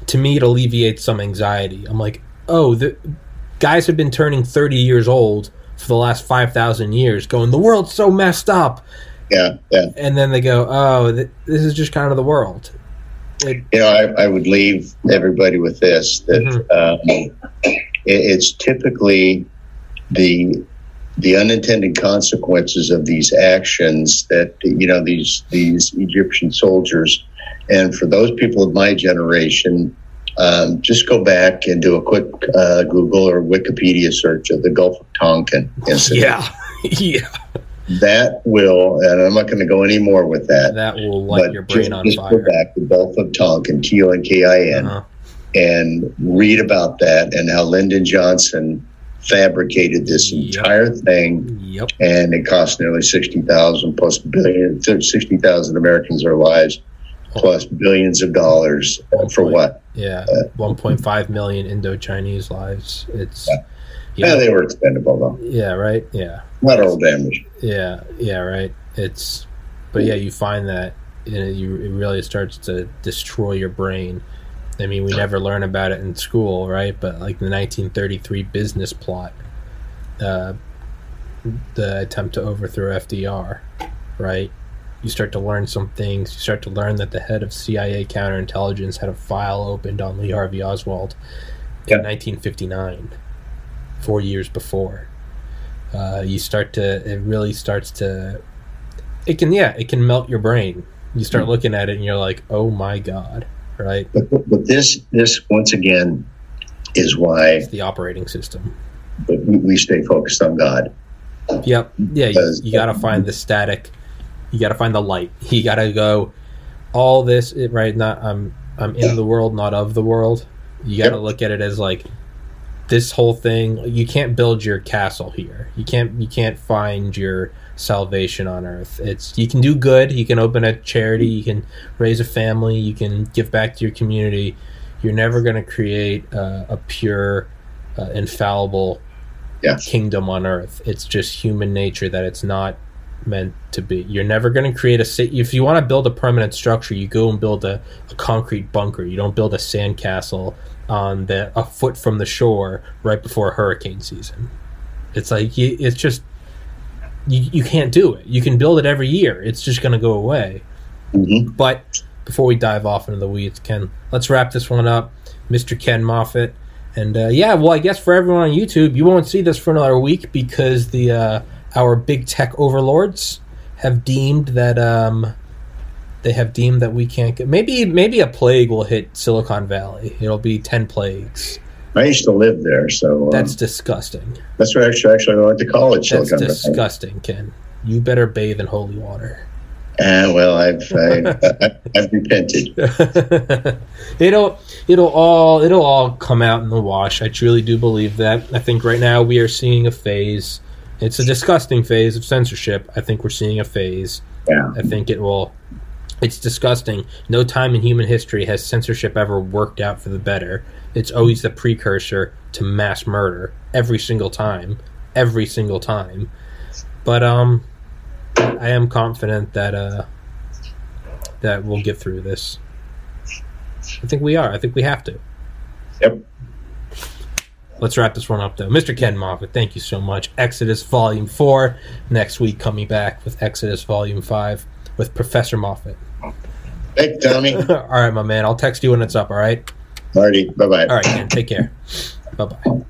S2: to me it alleviates some anxiety. I'm like, oh, the guys have been turning 30 years old for the last 5,000 years, going, the world's so messed up.
S1: Yeah, yeah.
S2: And then they go, oh, th- this is just kind of the world.
S1: It, you know, I, I, would leave everybody with this that mm-hmm. um, it, it's typically the the unintended consequences of these actions that you know these these Egyptian soldiers and for those people of my generation, um, just go back and do a quick uh, Google or Wikipedia search of the Gulf of Tonkin incident.
S2: Yeah, yeah.
S1: That will, and I'm not going to go any more with that.
S2: That will light your brain
S1: just,
S2: on
S1: just
S2: fire.
S1: Go back to Gulf of Tonkin, T O N K I N, uh-huh. and read about that and how Lyndon Johnson fabricated this yep. entire thing.
S2: Yep.
S1: And it cost nearly 60,000 plus billion, 60,000 Americans their lives plus billions of dollars for what?
S2: Yeah, uh, 1.5 million Indo-Chinese lives. It's
S1: yeah. Yeah, they were expendable though.
S2: Yeah, right. Yeah,
S1: collateral damage.
S2: Yeah, yeah, right. It's, but yeah, you find that you know, you it really starts to destroy your brain. I mean, we never learn about it in school, right? But like the 1933 business plot, uh, the attempt to overthrow FDR, right? you start to learn some things. You start to learn that the head of CIA counterintelligence had a file opened on Lee Harvey Oswald in 1959, four years before. Uh, you start to, it really starts to, it can, yeah, it can melt your brain. You start looking at it and you're like, oh my God, right?
S1: But, but this, this once again, is why
S2: It's the operating system.
S1: we, we stay focused on God.
S2: Yep. Yeah, you, you got to find the static. You got to find the light. You got to go. All this, right? Not I'm. I'm in the world, not of the world. You got to
S1: Yep.
S2: look at it as like this whole thing. You can't build your castle here. You can't. You can't find your salvation on earth. It's you can do good. You can open a charity. You can raise a family. You can give back to your community. You're never going to create uh, a pure, uh, infallible
S1: Yeah.
S2: kingdom on earth. It's just human nature that it's not meant to be. You're never going to create a sa- if you want to build a permanent structure, you go and build a, a concrete bunker. You don't build a sandcastle on the a foot from the shore right before hurricane season. It's like you, it's just you, you can't do it. You can build it every year. It's just going to go away.
S1: hmm
S2: But before we dive off into the weeds, Ken, let's wrap this one up. Mr. Ken Moffett. And uh, yeah, well, I guess for everyone on YouTube, you won't see this for another week because the uh, our big tech overlords have deemed that um, they have deemed that we can't get. Maybe maybe a plague will hit Silicon Valley. It'll be ten plagues.
S1: I used to live there, so uh,
S2: That's disgusting.
S1: that's where actually, actually I went to college.
S2: That's
S1: Silicon Valley.
S2: disgusting, Ken. You better bathe in holy water.
S1: Ah, well, I've I, I, I've repented.
S2: it'll it'll all it'll all come out in the wash. I truly do believe that. I think right now we are seeing a phase. It's a disgusting phase of censorship. I think we're seeing a phase.
S1: Yeah,
S2: I think it will. It's disgusting. No time in human history has censorship ever worked out for the better. It's always the precursor to mass murder every single time, every single time. But um, I am confident that uh, that we'll get through this. I think we are. I think we have to.
S1: yep.
S2: Let's wrap this one up, though. Mr. Ken Moffett, thank you so much. Exodus Volume 4. Next week, coming back with Exodus Volume 5 with Professor Moffett.
S1: Hey, Tommy,
S2: all right, my man. I'll text you when it's up, all right?
S1: Marty, bye bye.
S2: All right, Ken. Take care. Bye bye.